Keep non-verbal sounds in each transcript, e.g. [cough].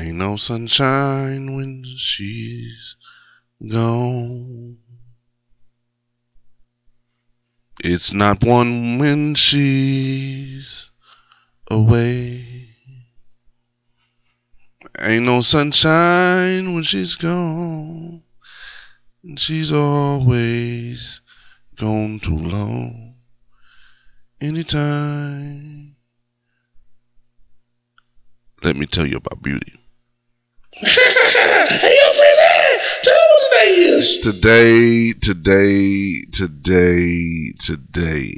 Ain't no sunshine when she's gone. It's not one when she's away. Ain't no sunshine when she's gone. And she's always gone too long. Anytime. Let me tell you about beauty. hey, yo, Freddie, tell me what today today, today, today,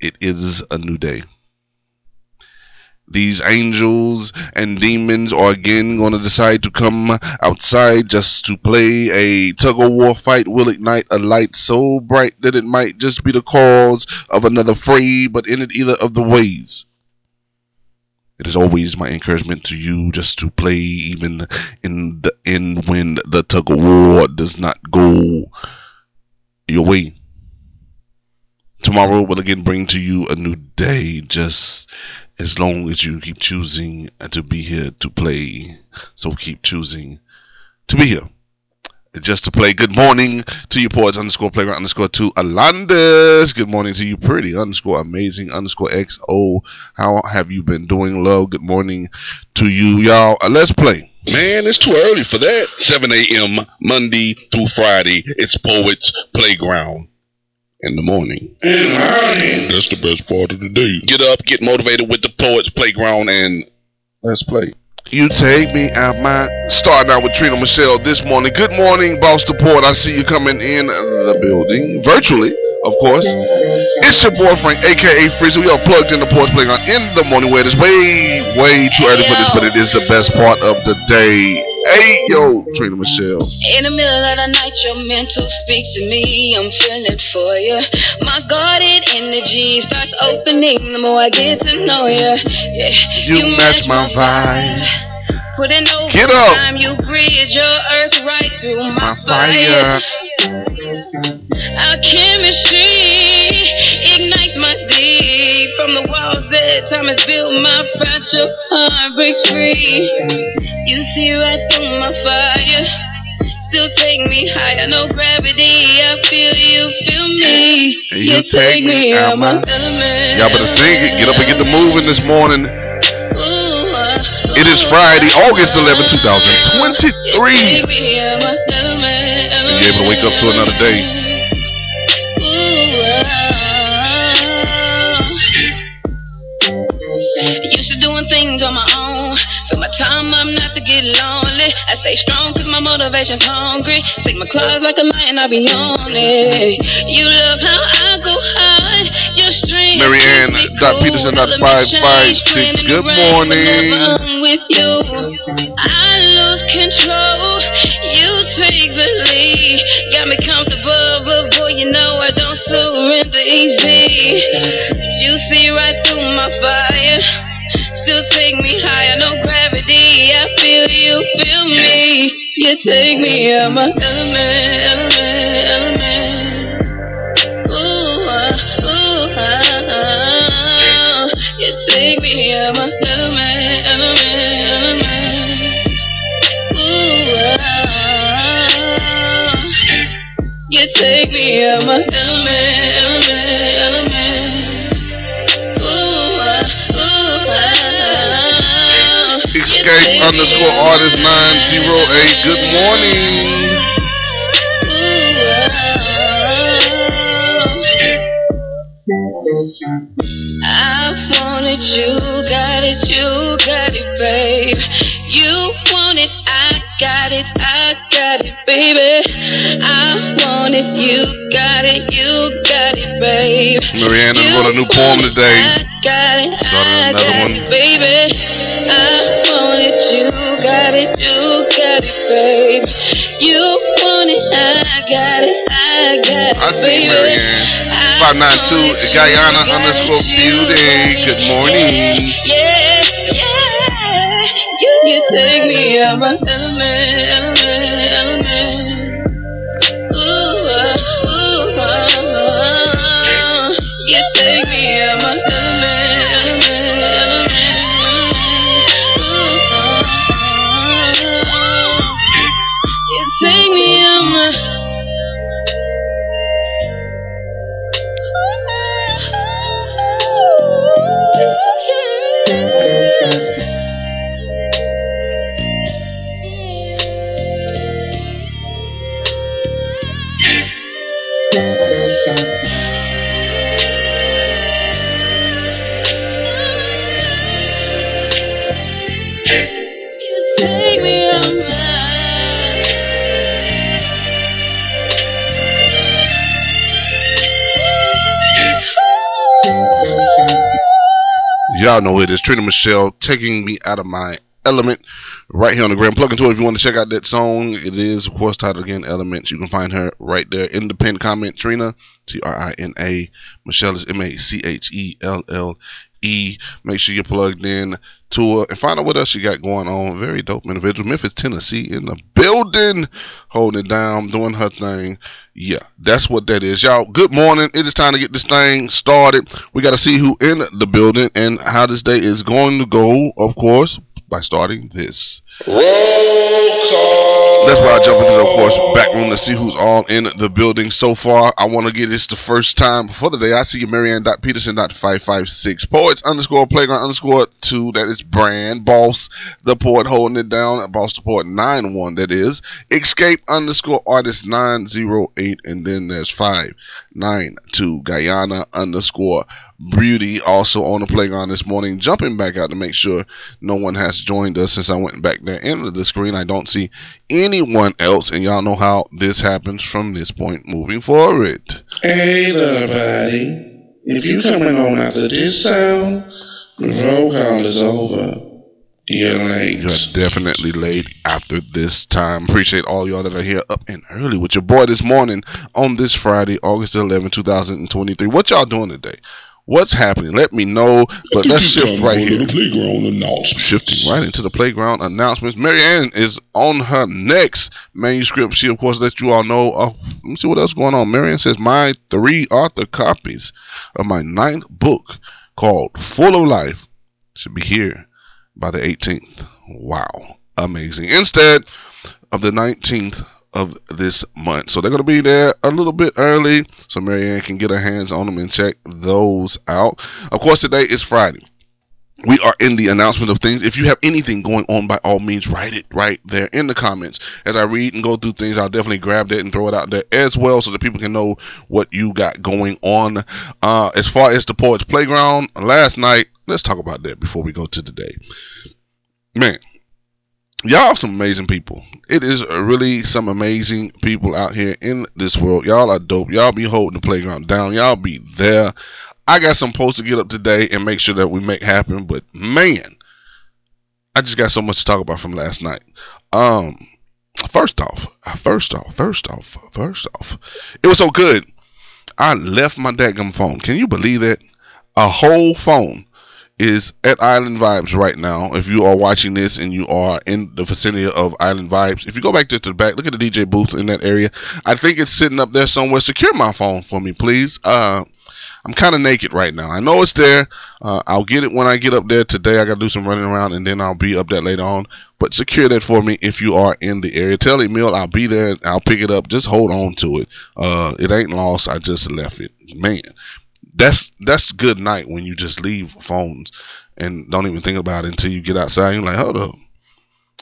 it is a new day. These angels and demons are again going to decide to come outside just to play a tug of war fight. Will ignite a light so bright that it might just be the cause of another fray, but in it either of the ways. It is always my encouragement to you just to play even in the end when the tug of war does not go your way. Tomorrow will again bring to you a new day just as long as you keep choosing to be here to play. So keep choosing to be here. Just to play. Good morning to you, poets underscore playground underscore two Alondas. Good morning to you, pretty underscore amazing underscore XO. How have you been doing, love? Good morning to you, y'all. Uh, let's play. Man, it's too early for that. 7 a.m. Monday through Friday. It's Poets Playground. In the morning. In the morning. That's the best part of the day. Get up, get motivated with the Poets Playground, and let's play. You take me out my starting out with Trina Michelle this morning. Good morning, Boss the poet. I see you coming in the building virtually, of course. It's your boyfriend, aka Freezer. We are plugged in the Poets Playground in the morning where it is way, way too early for this, but it is the best part of the day. Hey yo, Trina Michelle. In the middle of the night, your mental speaks to me. I'm feeling for you. My guarded energy starts opening the more I get to know you. Yeah, You match my vibe. Putting over Get up. time, you bridge your earth right through my, My fire. Our chemistry ignites my deep from the walls that time has built. My fragile heart breaks free. You see right through my fire. Still take me higher, no gravity. I feel you, feel me. And you take me out my- element. Y'all better sing it. Get up and get the moving this morning. Ooh, uh, It is Friday, August 11, 2023. You're able to wake up to another day. Ah. Used to doing things on my own. But my time I'm not to get lonely. I stay strong cause my motivation's hungry. Take my claws like a lion, I be on it. You love how I go hard. Your strength. Mary Ann, uh, Dot. Peterson, Dot five five six. Good morning. with you. I lose control. You take the lead. Got me comfortable, but boy, you know I don't surrender easy. You see right through my fire. Still take me higher, no gravity. I feel you, feel me. You take me out my element, element, element. Ah, ah. You take me out my element, element, element. Ooh. You take me out my element, element, element. Ooh, ooh. Escape underscore artist 908. Good morning. You wrote a new poem today. I got it, Started another one. baby. I want it, you got it, you got it. You want it, I got it, I got it, I see. Marianne. 592 want it, Guyana underscore beauty. Good morning. Yeah, yeah, you, you take me out my element, element. It is. Trina Michelle taking me out of my element right here on the gram. Plug into if you want to check out that song. It is, of course, titled again Elements. You can find her right there. Independent comment Trina, T R I N A. Michelle is M A C H E L L E. Make sure you're plugged in to her and find out what else you got going on. Very dope individual. Memphis, Tennessee in the building, holding it down, doing her thing. Yeah, that's what that is. Y'all, good morning. It is time to get this thing started. We got to see who in the building and how this day is going to go, of course, by starting this. Call. That's why I jump into the, course, back room to see who's all in the building so far. I want to get this the first time for the day. I see you, Marianne.Peterson.556. Poets underscore playground underscore two. That is brand. Boss the poet holding it down. Boss the poet 9 1. That is. Escape underscore artist 908. And then there's 592. Guyana underscore Beauty also on the playground this morning, jumping back out to make sure no one has joined us since I went back there into the screen. I don't see anyone else, and y'all know how this happens from this point moving forward. Hey, everybody. If you coming on after this sound, the roll call is over. You're late. You're definitely late after this time. Appreciate all y'all that are here up and early with your boy this morning on this Friday, August 11, 2023. What y'all doing today? What's happening? Let me know. But let's shift right here. The playground announcements. Shifting right into the playground announcements. Marianne is on her next manuscript. She, of course, lets you all know. Uh, let me see what else going on. Marianne says, My three author copies of my ninth book called Full of Life should be here by the 18th. Wow. Amazing. Instead of the 19th of this month. So they're going to be there a little bit early so Marianne can get her hands on them and check those out. Of course, today is Friday. We are in the announcement of things. If you have anything going on, by all means, write it right there in the comments. As I read and go through things, I'll definitely grab that and throw it out there as well so that people can know what you got going on. Uh, as far as the Poets Playground, last night, let's talk about that before we go to today. Man, y'all some amazing people. It is really some amazing people out here in this world. Y'all are dope. Y'all be holding the playground down. Y'all be there. I got some posts to get up today and make sure that we make happen. But man, I just got so much to talk about from last night. Um, first off, first off, first off, first off, it was so good. I left my daggum phone. Can you believe that? A whole phone is at Island Vibes right now. If you are watching this and you are in the vicinity of Island Vibes, if you go back to the back, look at the DJ booth in that area. I think it's sitting up there somewhere. Secure my phone for me, please. Uh, I'm kind of naked right now. I know it's there. Uh, I'll get it when I get up there today. I got to do some running around and then I'll be up there later on. But secure that for me if you are in the area. Tell Emil I'll be there. I'll pick it up. Just hold on to it. Uh, it ain't lost. I just left it. Man, that's that's good night when you just leave phones and don't even think about it until you get outside. You're like, hold up,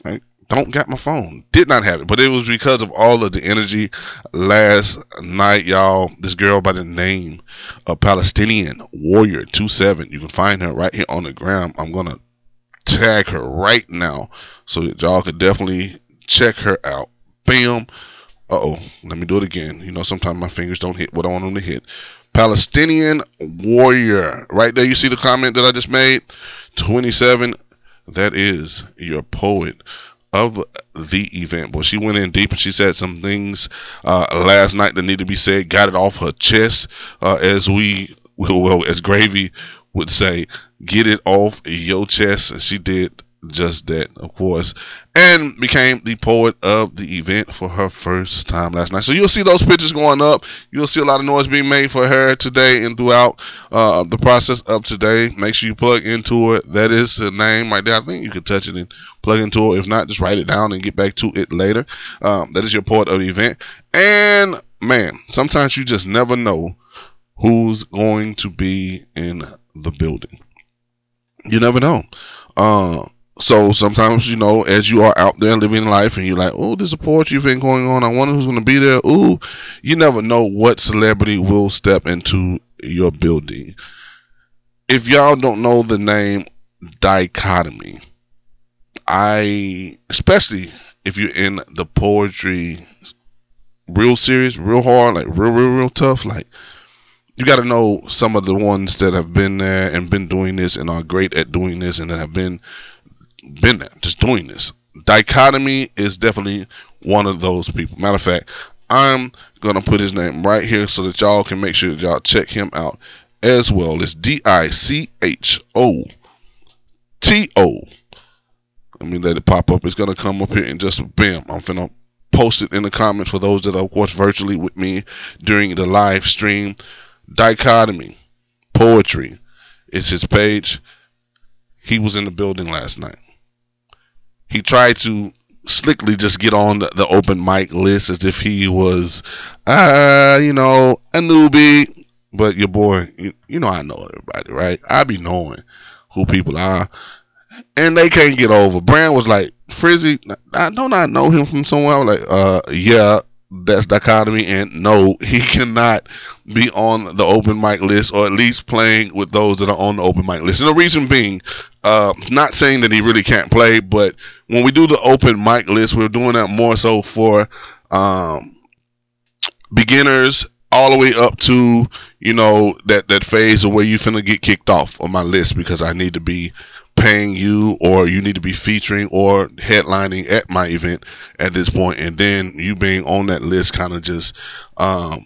I don't got my phone. Did not have it, but it was because of all of the energy last night, y'all. This girl by the name of Palestinian Warrior Two Seven. You can find her right here on the ground. I'm gonna tag her right now so that y'all could definitely check her out. Bam. Uh oh. Let me do it again. You know, sometimes my fingers don't hit what I want them to hit. Palestinian warrior. Right there, you see the comment that I just made? 27. That is your poet of the event. Boy, she went in deep and she said some things uh, last night that need to be said. Got it off her chest, uh, as we, [laughs] well, as Gravy would say, get it off your chest. And she did just that, of course, and became the poet of the event for her first time last night. So you'll see those pictures going up. You'll see a lot of noise being made for her today and throughout uh, the process of today. Make sure you plug into it. That is the name right there. I think you can touch it and plug into it. If not, just write it down and get back to it later. Um, that is your poet of the event. And man, sometimes you just never know who's going to be in the building. You never know. Uh, so sometimes you know as you are out there living life and you're like oh there's a poetry thing going on. I wonder who's going to be there. Ooh you never know what celebrity will step into your building. If y'all don't know the name dichotomy i especially if you're in the poetry real serious real hard like real real real tough like you got to know some of the ones that have been there and been doing this and are great at doing this and have been been there just doing this. Dichotomy is definitely one of those people. Matter of fact, I'm gonna put his name right here so that y'all can make sure that y'all check him out as well. It's D I C H O T O. Let me let it pop up. It's gonna come up here and just bam. I'm finna post it in the comments for those that are of course virtually with me during the live stream. Dichotomy, poetry. It's his page. He was in the building last night. He tried to slickly just get on the, open mic list as if he was, uh, you know, a newbie. But your boy, you, you know, I know everybody, right? I be knowing who people are, and they can't get over. Brand was like, Frizzy, I don't I know him from somewhere. I was like, uh, yeah, that's dichotomy, and no, he cannot be on the open mic list, or at least playing with those that are on the open mic list. And the reason being, uh, not saying that he really can't play, but when we do the open mic list, we're doing that more so for um, beginners all the way up to you know that that phase of where you finna get kicked off on my list because I need to be paying you or you need to be featuring or headlining at my event at this point and then you being on that list kind of just um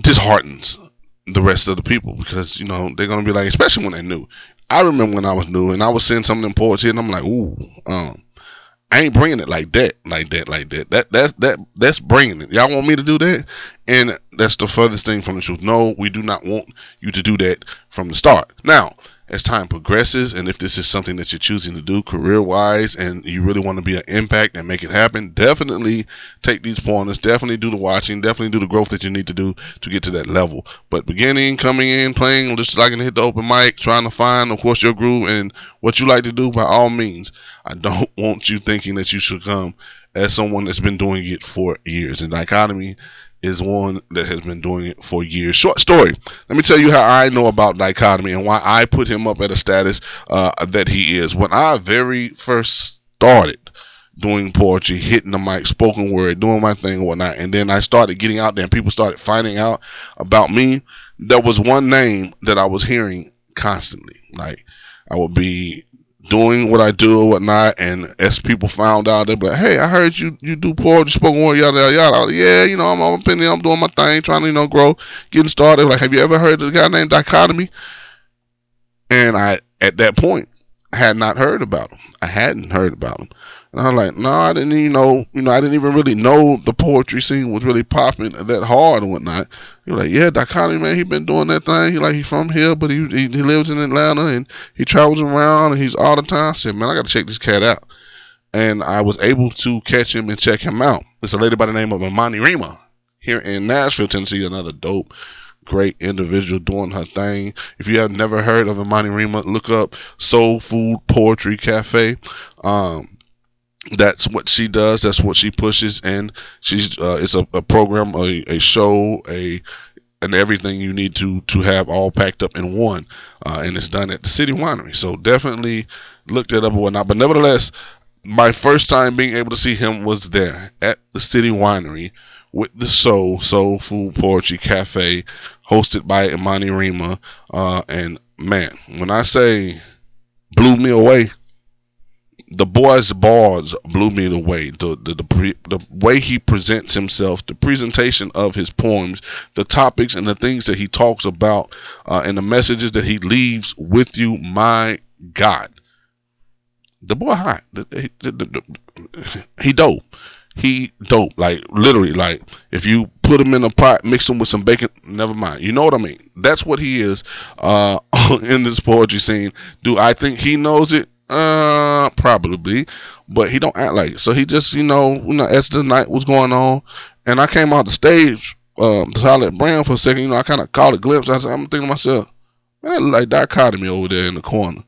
disheartens the rest of the people because you know they're gonna be like especially when they're new i remember when i was new and i was seeing something in poetry and i'm like ooh um I ain't bringing it like that, like that, like that. That that that that's bringing it. Y'all want me to do that, and that's the furthest thing from the truth. No, we do not want you to do that from the start. Now, as time progresses and if this is something that you're choosing to do career wise and you really want to be an impact and make it happen definitely take these pointers definitely do the watching definitely do the growth that you need to do to get to that level. But beginning coming in playing just like to hit the open mic trying to find of course your groove and what you like to do by all means. I don't [laughs] want you thinking that you should come as someone that's been doing it for years. And dichotomy is one that has been doing it for years. Short story. Let me tell you how I know about dichotomy and why I put him up at a status uh, that he is. When I very first started doing poetry, hitting the mic, spoken word, doing my thing and whatnot, and then I started getting out there and people started finding out about me, there was one name that I was hearing constantly. Like I would be doing what I do or whatnot. And as people found out, they'd be like, "Hey, I heard you you do poetry, spoken word, yada yada yada." Like, yeah, you know, I'm I'm opinion, I'm doing my thing, trying to you know grow, getting started. Like, have you ever heard of the guy named Dichotomy? And I at that point had not heard about him. I hadn't heard about him. And I'm like, no, I didn't even know, you know, I didn't even really know the poetry scene was really popping that hard and whatnot. You're like, yeah, Dichotomy, man, he been doing that thing. He like, he from here, but he, he, he lives in Atlanta and he travels around and he's all the time. I said, man, I got to check this cat out. And I was able to catch him and check him out. It's a lady by the name of Imani Rima here in Nashville, Tennessee, another dope great individual doing her thing. If you have never heard of Imani Rima, look up Soul Food Poetry Cafe. Um, that's what she does. That's what she pushes, and she's uh, it's a, a program, a, a show, a and everything you need to to have all packed up in one, uh, and it's done at the City Winery. So definitely look that up and whatnot. But nevertheless, my first time being able to see him was there at the City Winery with the Soul Soul Food Poetry Cafe, hosted by Imani Rima. Uh, and man, when I say blew me away, the boy's bars blew me away. The the the, the way he presents himself, the presentation of his poems, the topics and the things that he talks about, uh, and the messages that he leaves with you. My God, the boy hot. He, he dope. He dope. Like literally, like if you put him in a pot, mix him with some bacon. Never mind. You know what I mean? That's what he is uh, [laughs] in this poetry scene. Do I think he knows it? Uh, probably, but he don't act like it. So he just, you know, you know, as the night was going on, and I came out the stage um, to holler Brand for a second. You know, I kind of caught a glimpse. I said, I'm thinking to myself, man, that look like dichotomy over there in the corner.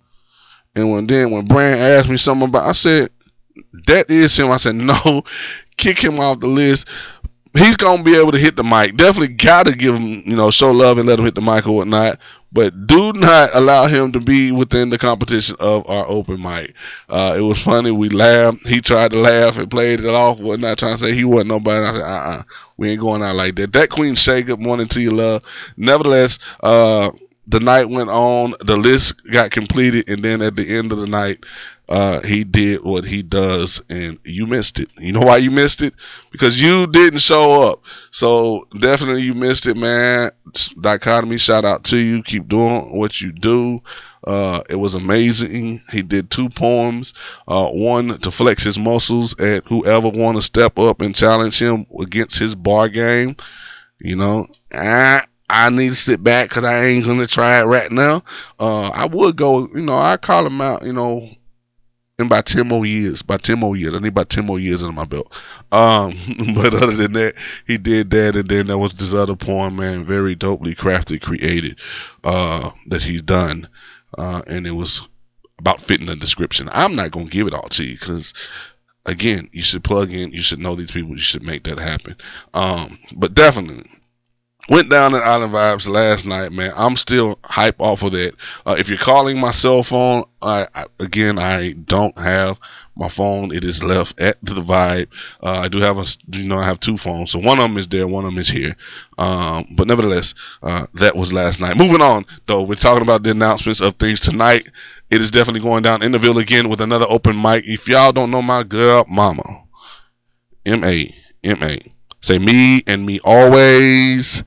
And when then when Brand asked me something about, I said, that is him. I said, no, [laughs] kick him off the list. He's gonna be able to hit the mic. Definitely gotta give him, you know, show love and let him hit the mic or whatnot. But do not allow him to be within the competition of our open mic. Uh, it was funny. We laughed. He tried to laugh and played it off. Whatnot, trying to say he wasn't nobody. I said, uh, uh we ain't going out like that. That Queen Shay, good morning to you, love. Nevertheless, uh, the night went on. The list got completed, and then at the end of the night, uh, he did what he does, and you missed it. You know why you missed it? Because you didn't show up. So definitely you missed it, man. Dichotomy, shout out to you. Keep doing what you do. Uh, it was amazing. He did two poems. Uh, one to flex his muscles at whoever want to step up and challenge him against his bar game. You know, I, I need to sit back because I ain't gonna try it right now. Uh, I would go. You know, I call him out. You know, in about 10 more years. About 10 more years. I need about 10 more years under my belt. Um, [laughs] but other than that, he did that. And then there was this other poem, man, very dopely crafted, created, uh, that he's done. Uh, and it was about fitting the description. I'm not going to give it all to you because, again, you should plug in. You should know these people. You should make that happen. Um, but definitely, Went down at Island Vibes last night, man. I'm still hype off of that. Uh, if you're calling my cell phone, I, I, again, I don't have my phone. It is left at the Vibe. Uh, I do have a, you know, I have two phones. So one of them is there, one of them is here. Um, but nevertheless, uh, that was last night. Moving on, though, we're talking about the announcements of things tonight. It is definitely going down in the Ville again with another open mic. If y'all don't know my girl, Mama, M A M A, say me and me always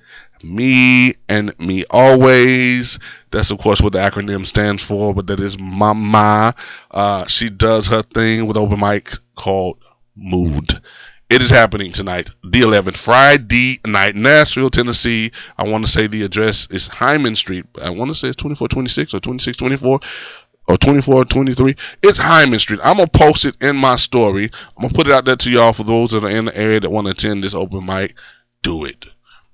me and me always. That's of course what the acronym stands for, but that is Mama. Uh, she does her thing with open mic called Mood. It is happening tonight, the 11th, Friday night, Nashville, Tennessee. I want to say the address is Hyman Street. I want to say it's 2426 or 2624 or 24 23. It's Hyman Street. I'm going to post it in my story. I'm going to put it out there to y'all for those that are in the area that want to attend this open mic. Do it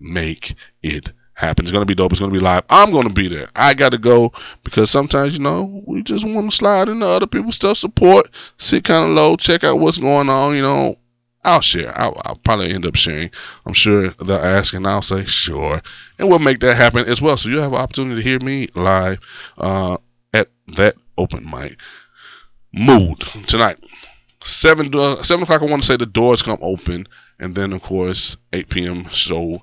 make it happen. It's gonna be dope. It's gonna be live. I'm gonna be there. I gotta go because sometimes you know we just want to slide into other people's stuff, support, sit kind of low, check out what's going on. You know, I'll share. I'll, I'll, probably end up sharing. I'm sure they'll ask, and I'll say sure, and we'll make that happen as well. So you have an opportunity to hear me live uh, at that open mic. Mood tonight. Seven uh, seven o'clock. I want to say the doors come open, and then of course 8 p.m. show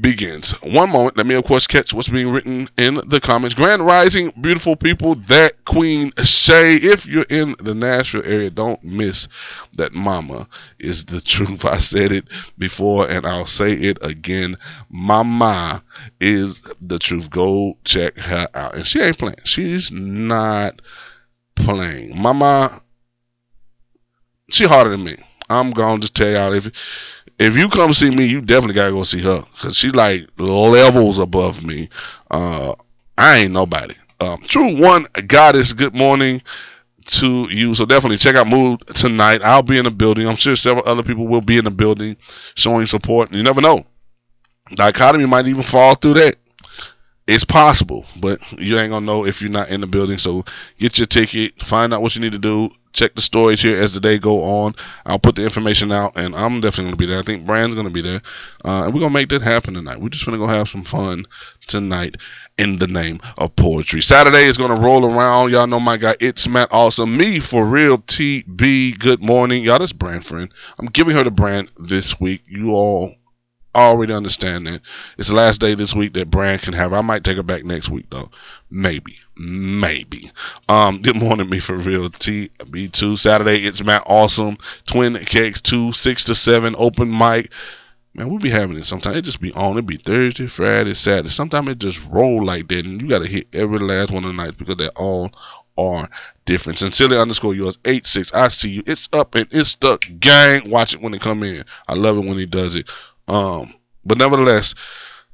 begins. One moment, let me of course catch what's being written in the comments. Grand Rising, beautiful people, that Queen Shay. If you're in the Nashville area, don't miss that Mama is the truth. [laughs] I said it before and I'll say it again. Mama is the truth. Go check her out. And she ain't playing. She's not playing. Mama, she harder than me. I'm gonna just tell y'all if if you come see me, you definitely gotta go see her because she's like levels above me. Uh, I ain't nobody. Um, true one goddess. Good morning to you. So definitely check out Mood tonight. I'll be in the building. I'm sure several other people will be in the building showing support. You never know. Dichotomy might even fall through that. It's possible, but you ain't gonna know if you're not in the building. So get your ticket, find out what you need to do, check the stories here as the day go on. I'll put the information out, and I'm definitely gonna be there. I think Brand's gonna be there, uh, and we're gonna make that happen tonight. We're just gonna go have some fun tonight in the name of poetry. Saturday is gonna roll around. Y'all know my guy. It's Matt. Awesome. Me for real. TB. Good morning, y'all. This brand friend. I'm giving her the brand this week. You all already understand that. It's the last day this week that Brand can have. I might take her back next week though. Maybe. Maybe. Um, good morning, me for real. TB2 Saturday. It's Matt Awesome. Twin Cakes 2, 6 to 7, open mic. Man, we'll be having it sometimes. It just be on. It be Thursday, Friday, Saturday. Sometimes it just roll like that, and you gotta hit every last one of the nights because they all are different. Sincerely underscore yours eight six. I see you. It's up and it's stuck. Gang, watch it when it come in. I love it when he does it. Um, but nevertheless,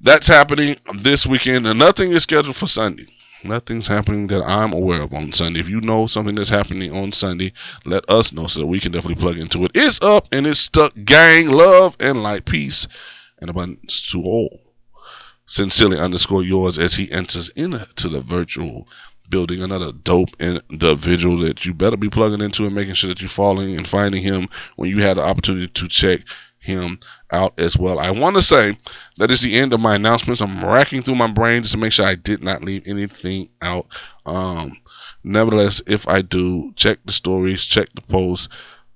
that's happening this weekend, and nothing is scheduled for Sunday. Nothing's happening that I'm aware of on Sunday. If you know something that's happening on Sunday, let us know so that we can definitely plug into it. It's up and it's stuck. Gang, love and light, peace, and abundance to all. Sincerely underscore yours as he enters into the virtual building. Another dope individual that you better be plugging into and making sure that you're following and finding him when you had the opportunity to check him out as well. I want to say that is the end of my announcements. I'm racking through my brain just to make sure I did not leave anything out. Um, nevertheless, if I do, check the stories, check the posts.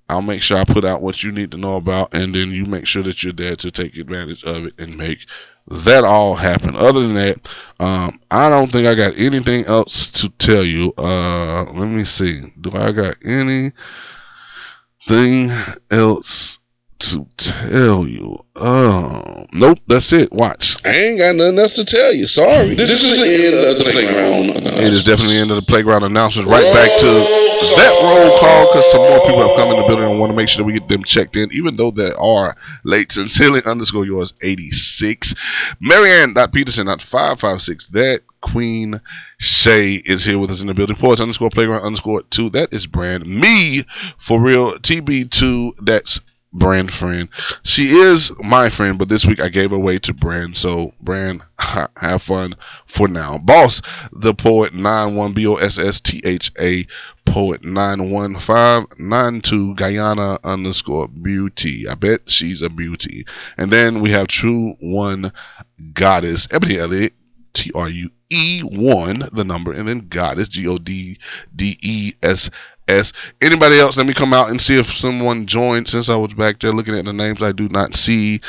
I'll make sure I put out what you need to know about, and then you make sure that you're there to take advantage of it and make that all happen. Other than that, um, I don't think I got anything else to tell you. Uh, let me see. Do I got anything else to tell you. Oh, nope, that's it. Watch. I ain't got nothing else to tell you. Sorry. This, this is the end of the playground. It is definitely the end of the playground announcements. Right back to that roll call because some more people have come in the building and want to make sure that we get them checked in, even though they are late. Sincerely underscore yours 86. Marianne Peterson at 556. That Queen Shay is here with us in the building. Poets underscore playground underscore two. That is brand. Me for real. TB2. That's Brand friend. She is my friend, but this week I gave away to Brand. So Brand, [laughs] have fun for now. Boss, the poet nine one B O S S T H A poet nine one five nine two Guyana underscore beauty. I bet she's a beauty. And then we have True One Goddess Ebony Elliott T R U E one the number and then Goddess G O D D E S S. Anybody else? Let me come out and see if someone joined. Since I was back there looking at the names, I do not see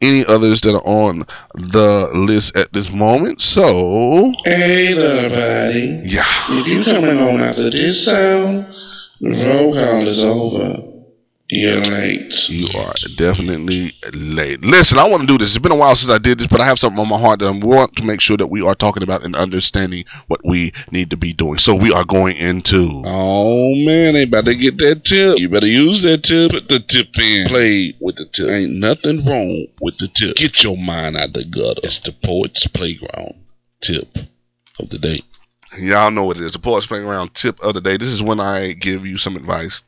any others that are on the list at this moment. So, hey, everybody. Yeah. If you coming on after this sound, the roll call is over. You're late. You are definitely late. Listen, I want to do this. It's been a while since I did this, but I have something on my heart that I want to make sure that we are talking about and understanding what we need to be doing. So we are going into. Oh man, they better get that tip. You better use that tip. Put the tip in. Play with the tip. Ain't nothing wrong with the tip. Get your mind out the gutter. It's the poet's playground tip of the day. Y'all know what it is. The poet's playground tip of the day. This is when I give you some advice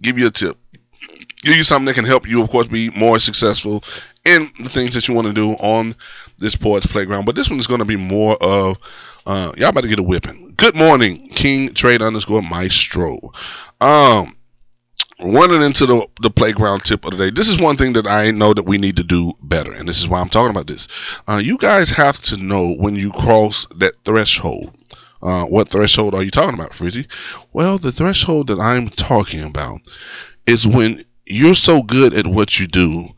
give you a tip, give you something that can help you, of course, be more successful in the things that you want to do on this Poets Playground. But this one is going to be more of uh, y'all about to get a whipping. Good morning, King Trade underscore Maestro. Um, running into the the playground tip of the day. This is one thing that I know that we need to do better, and this is why I'm talking about this. Uh, you guys have to know when you cross that threshold. Uh, what threshold are you talking about, Frizzy? Well, the threshold that I'm talking about is when you're so good at what you do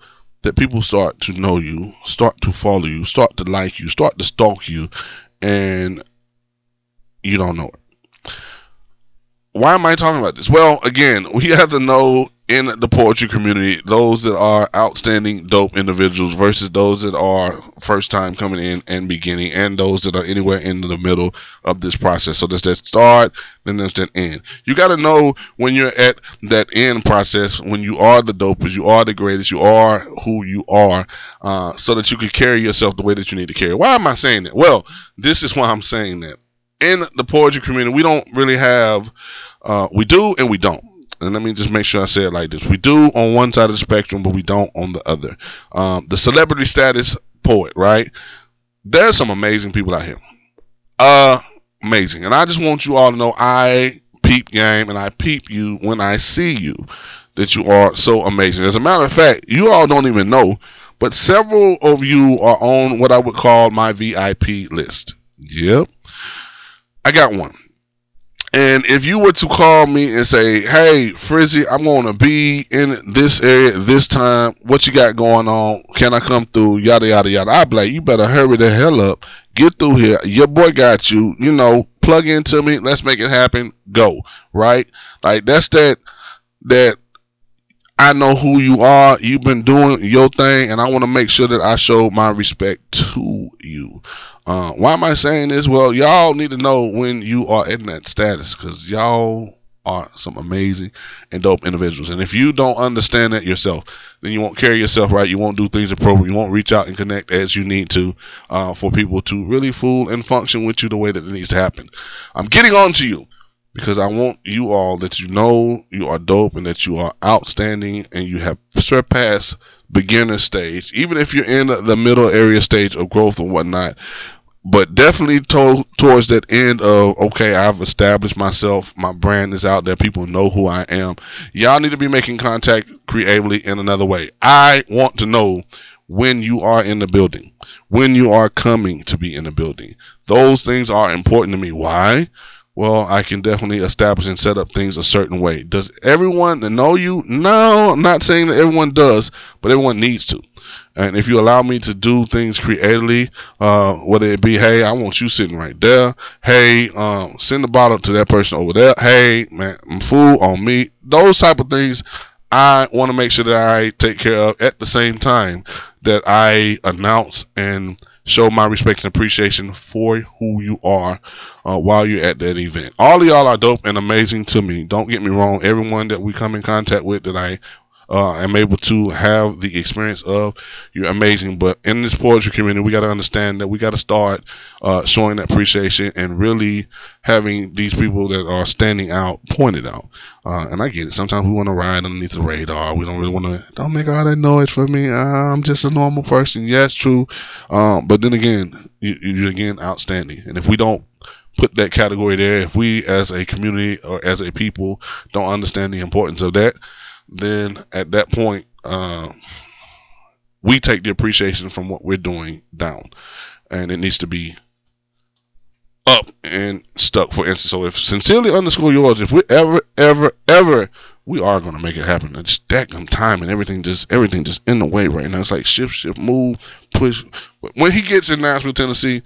that people start to know you, start to follow you, start to like you, start to stalk you, and you don't know it. Why am I talking about this? Well, again, [laughs] we have to know in the poetry community those that are outstanding dope individuals versus those that are first time coming in and beginning and those that are anywhere in the middle of this process. So there's that start then there's that end. You got to know when you're at that end process when you are the dopest you are the greatest you are who you are uh, so that you can carry yourself the way that you need to carry. Why am i saying that? Well this is why i'm saying that. In the poetry community we don't really have uh, we do and we don't and let me just make sure I say it like this: we do on one side of the spectrum, but we don't on the other. Um, the celebrity status poet, right? There's some amazing people out here. Uh, amazing, and I just want you all to know I peep game and I peep you when I see you that you are so amazing. As a matter of fact, you all don't even know, but several of you are on what I would call my VIP list. Yep. I got one. And if you were to call me and say, "Hey, Frizzy, I'm going to be in this area this time. What you got going on? Can I come through?" Yada yada yada. I'd be like, "You better hurry the hell up. Get through here. Your boy got you. You know, plug into me. Let's make it happen. Go right. Like that's that that I know who you are. You've been doing your thing, and I want to make sure that I show my respect to you. Uh, why am I saying this? Well, y'all need to know when you are in that status because y'all are some amazing and dope individuals. And if you don't understand that yourself, then you won't carry yourself right. You won't do things appropriate. You won't reach out and connect as you need to uh, for people to really fool and function with you the way that it needs to happen. I'm getting on to you because I want you all that you know you are dope and that you are outstanding and you have surpassed beginner stage. Even if you're in the middle area stage of growth and whatnot, but definitely to- towards that end of okay, I've established myself, my brand is out there, people know who I am. Y'all need to be making contact creatively in another way. I want to know when you are in the building, when you are coming to be in the building. Those things are important to me. Why? Well, I can definitely establish and set up things a certain way. Does everyone know you? No, I'm not saying that everyone does, but everyone needs to. And if you allow me to do things creatively, uh, whether it be, hey, I want you sitting right there. Hey, um, send the bottle to that person over there. Hey, man, food on me. Those type of things I want to make sure that I take care of at the same time that I announce and show my respect and appreciation for who you are uh, while you're at that event. All of y'all are dope and amazing to me. Don't get me wrong. Everyone that we come in contact with that I uh, am able to have the experience of. You're amazing. But in this poetry community, we got to understand that we got to start uh, showing that appreciation and really having these people that are standing out pointed out. Uh, and I get it. Sometimes we want to ride underneath the radar. We don't really want to. Don't make all that noise for me. I'm just a normal person. Yes, true. Um, but then again, you, you're again outstanding. And if we don't put that category there, if we as a community or as a people don't understand the importance of that, then at that point, uh, we take the appreciation from what we're doing down, and it needs to be up and stuck. For instance, so if sincerely underscore yours, if we ever, ever, ever, we are gonna make it happen. It's that time and everything just everything just in the way right now. It's like shift, shift, move, push. When he gets in Nashville, Tennessee,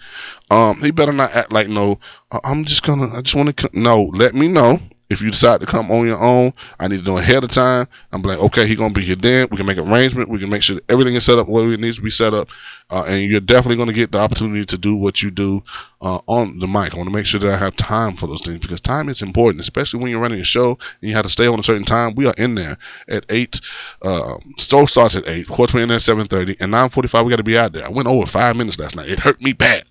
um, he better not act like no. I'm just gonna. I just want to. No, let me know if you decide to come on your own, I need to know ahead of time. I'm like, okay, he's gonna be here then. We can make arrangement. We can make sure everything is set up where it needs to be set up, uh, and you're definitely gonna get the opportunity to do what you do uh, on the mic. I want to make sure that I have time for those things because time is important, especially when you're running a show and you have to stay on a certain time. We are in there at eight. Uh, store starts at eight. Quarter in at seven thirty, and nine forty-five. We got to be out there. I went over five minutes last night. It hurt me bad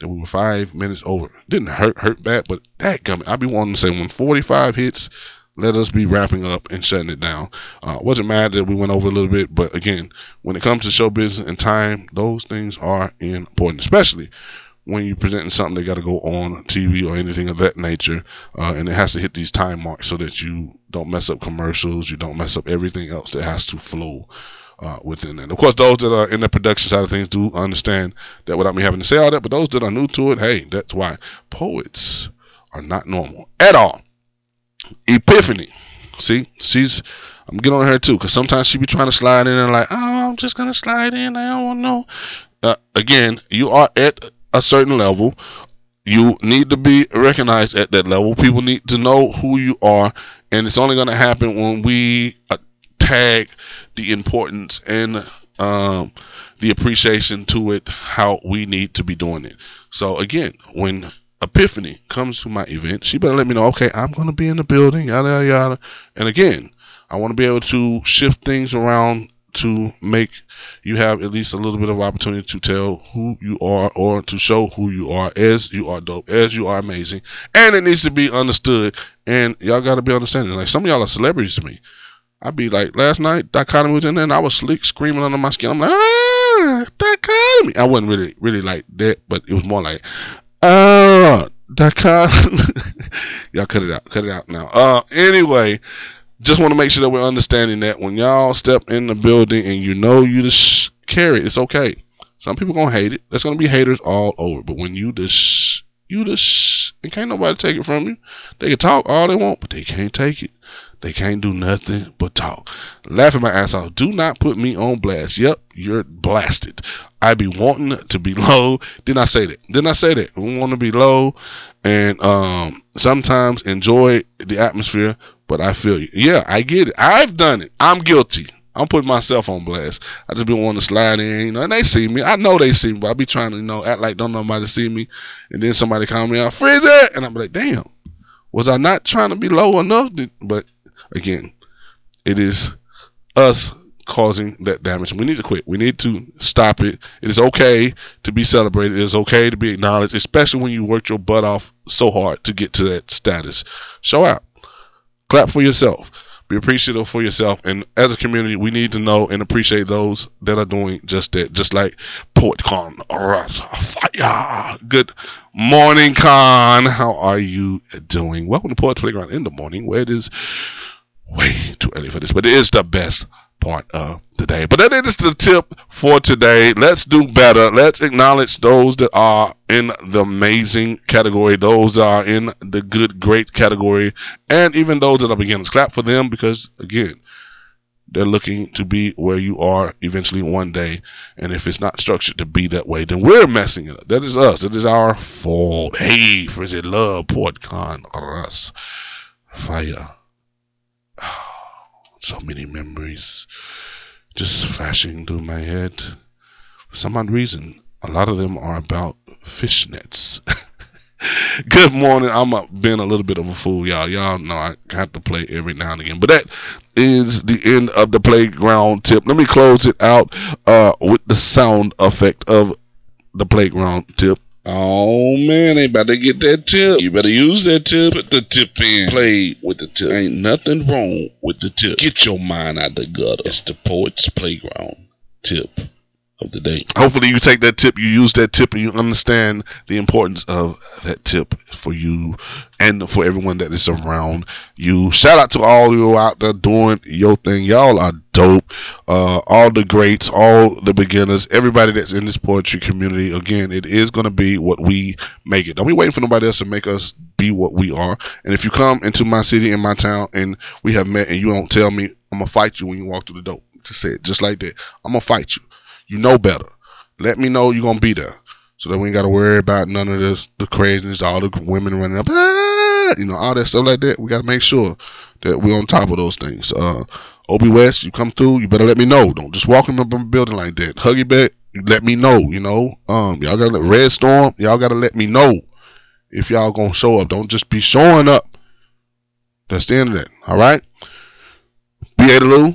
that we were five minutes over. Didn't hurt hurt bad, but that coming. I'd be wanting to say when 45 hits, let us be wrapping up and shutting it down. Uh, wasn't mad that we went over a little bit, but again, when it comes to show business and time, those things are important, especially when you're presenting something that got to go on TV or anything of that nature, uh, and it has to hit these time marks so that you don't mess up commercials, you don't mess up everything else that has to flow uh, within that. Of course, those that are in the production side of things do understand that without me having to say all that, but those that are new to it, hey, that's why poets are not normal at all. Epiphany, see, she's I'm getting on her too, because sometimes she be trying to slide in and like, oh, I'm just gonna slide in. I don't know. Uh, again, you are at a certain level. You need to be recognized at that level. People need to know who you are, and it's only going to happen when we uh, tag the importance and um, the appreciation to it, how we need to be doing it. So again, when Epiphany comes to my event, she better let me know, okay, I'm going to be in the building, yada, yada, yada. And again, I want to be able to shift things around to make you have at least a little bit of opportunity to tell who you are or to show who you are as you are dope, as you are amazing. And it needs to be understood. And y'all got to be understanding. Like some of y'all are celebrities to me. I'd be like, last night, Dichotomy was in there, and I was slick screaming under my skin. I'm like, ah, Dichotomy. I wasn't really, really like that, but it was more like, ah, Dichotomy. [laughs] y'all cut it out, cut it out now. Uh, anyway, just want to make sure that we're understanding that when y'all step in the building and you know you just carry it, it's okay. Some people gonna hate it. There's gonna be haters all over. But when you just you just and can't nobody take it from you. They can talk all they want, but they can't take it. They can't do nothing but talk. Laughing my ass off. Do not put me on blast. Yep, you're blasted. I be wanting to be [laughs] low. Didn't I say that? Didn't I say that? We want to be low and um, sometimes enjoy the atmosphere, but I feel you. Yeah, I get it. I've done it. I'm guilty. I'm putting myself on blast. I just be wanting to slide in, you know, and they see me. I know they see me, but I be trying to, you know, act like don't nobody see me. And then somebody call me out, freeze it! And I'm like, damn, was I not trying to be low enough? But again, it is us causing that damage. We need to quit. We need to stop it. It is okay to be celebrated. It is okay to be acknowledged, especially when you worked your butt off so hard to get to that status. Show out. Clap for yourself. Be appreciative for yourself. And as a community, we need to know and appreciate those that are doing just that. Just like Port Con. Fire. Good morning, Con. How are you doing? Welcome to Poets Playground in the morning, where it is way too early for this, but it is the best part of the day. But that is the tip for today. Let's do better. Let's acknowledge those that are in the amazing category, those that are in the good, great category, and even those that are beginners. Clap for them because, again, they're looking to be where you are eventually one day. And if it's not structured to be that way, then we're messing it up. That is us. That is our fault. Hey, Frizzy Love, PortCon, us. Fire. So many memories just flashing through my head. For some odd reason, a lot of them are about fishnets. [laughs] Good morning. I'm uh, being a little bit of a fool, y'all. Y'all know I have to play every now and again. But that is the end of the playground tip. Let me close it out uh, with the sound effect of the playground tip. Oh man, they about to get that tip. You better use that tip. Put the tip in. Play with the tip. Ain't nothing wrong with the tip. Get your mind out the gutter. It's the poet's playground tip of the day. Hopefully, you take that tip, you use that tip, and you understand the importance of that tip for you and for everyone that is around you. Shout out to all you out there doing your thing. Y'all are dope. Uh, all the greats, all the beginners, everybody that's in this poetry community. Again, it is going to be what we make it. Don't be waiting for nobody else to make us be what we are. And if you come into my city, in my town, and we have met, and you don't tell me, I'm gonna fight you when you walk through the door. Just say it, just like that. I'm gonna fight you. You know better. Let me know you're gonna be there, so that we ain't gotta worry about none of this, the craziness, all the women running up, ah, you know, all that stuff like that. We gotta make sure that we're on top of those things. Uh, Obi West, you come through, you better let me know. Don't just walk in the building like that. Huggy back, let me know. You know, um, y'all gotta let Red Storm, y'all gotta let me know if y'all gonna show up. Don't just be showing up. That's the end of that. All right. B.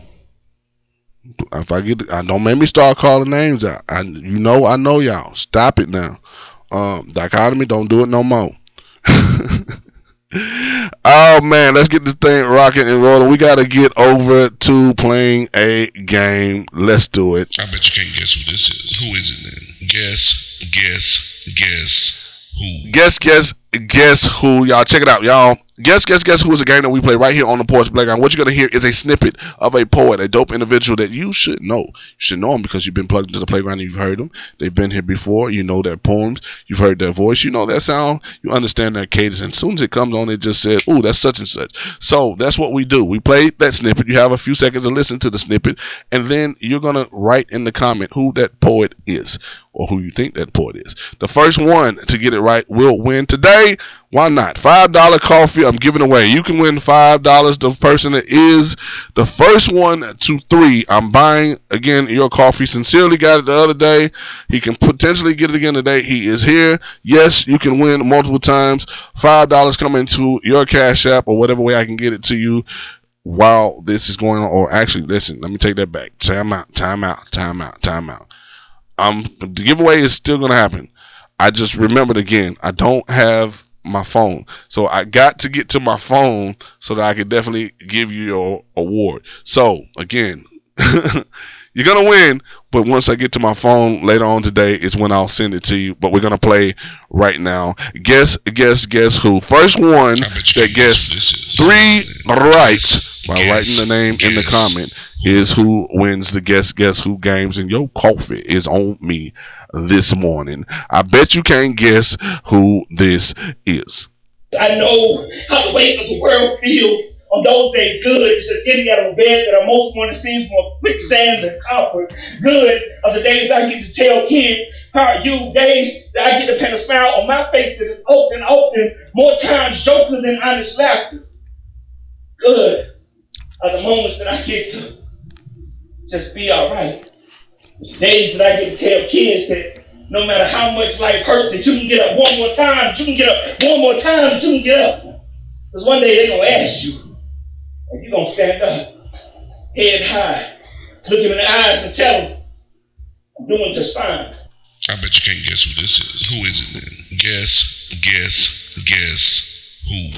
If I get, I don't make me start calling names out. I, you know, I know y'all. Stop it now. Um, dichotomy, don't do it no more. [laughs] oh man, let's get this thing rocking and rolling. We gotta get over to playing a game. Let's do it. I bet you can't guess who this is. Who is it then? Guess, guess, guess who? Guess, guess, guess who? Y'all check it out, y'all. Guess, guess, guess who is a game that we play right here on the Poets Playground. What you're going to hear is a snippet of a poet, a dope individual that you should know. You should know them because you've been plugged into the playground and you've heard them. They've been here before. You know their poems. You've heard their voice. You know their sound. You understand their cadence. And as soon as it comes on, it just says, ooh, that's such and such. So that's what we do. We play that snippet. You have a few seconds to listen to the snippet. And then you're going to write in the comment who that poet is or who you think that poet is. The first one to get it right will win today. Why not? $5 coffee I'm giving away. You can win $5. The person that is the first one to three, I'm buying again your coffee. Sincerely got it the other day. He can potentially get it again today. He is here. Yes, you can win multiple times. $5 coming to your Cash App or whatever way I can get it to you while this is going on. Or actually, listen, let me take that back. Time out, time out, time out, time out. Um, the giveaway is still going to happen. I just remembered again, I don't have my phone. So I got to get to my phone so that I could definitely give you your award. So again, [laughs] you're gonna win, but once I get to my phone later on today is when I'll send it to you. But we're gonna play right now. Guess, guess, guess who? First one that guess three rights by writing the name in the comment is who wins the guess guess who games and your coffee is on me this morning. I bet you can't guess who this is. I know how the weight of the world feels on those days. Good is just getting out of bed that are most morning seems more quicksand and comfort. Good of the days I get to tell kids how are you days that I get to paint a smile on my face that is open, open, more times joker than honest laughter. Good are the moments that I get to just be alright. Days that I get to tell kids that no matter how much life hurts, that you can get up one more time, you can get up one more time, you can get up. Because one day they're going to ask you, and you're going to stand up, head high, look them in the eyes and tell them, I'm doing just fine. I bet you can't guess who this is. Who is it then? Guess, guess, guess?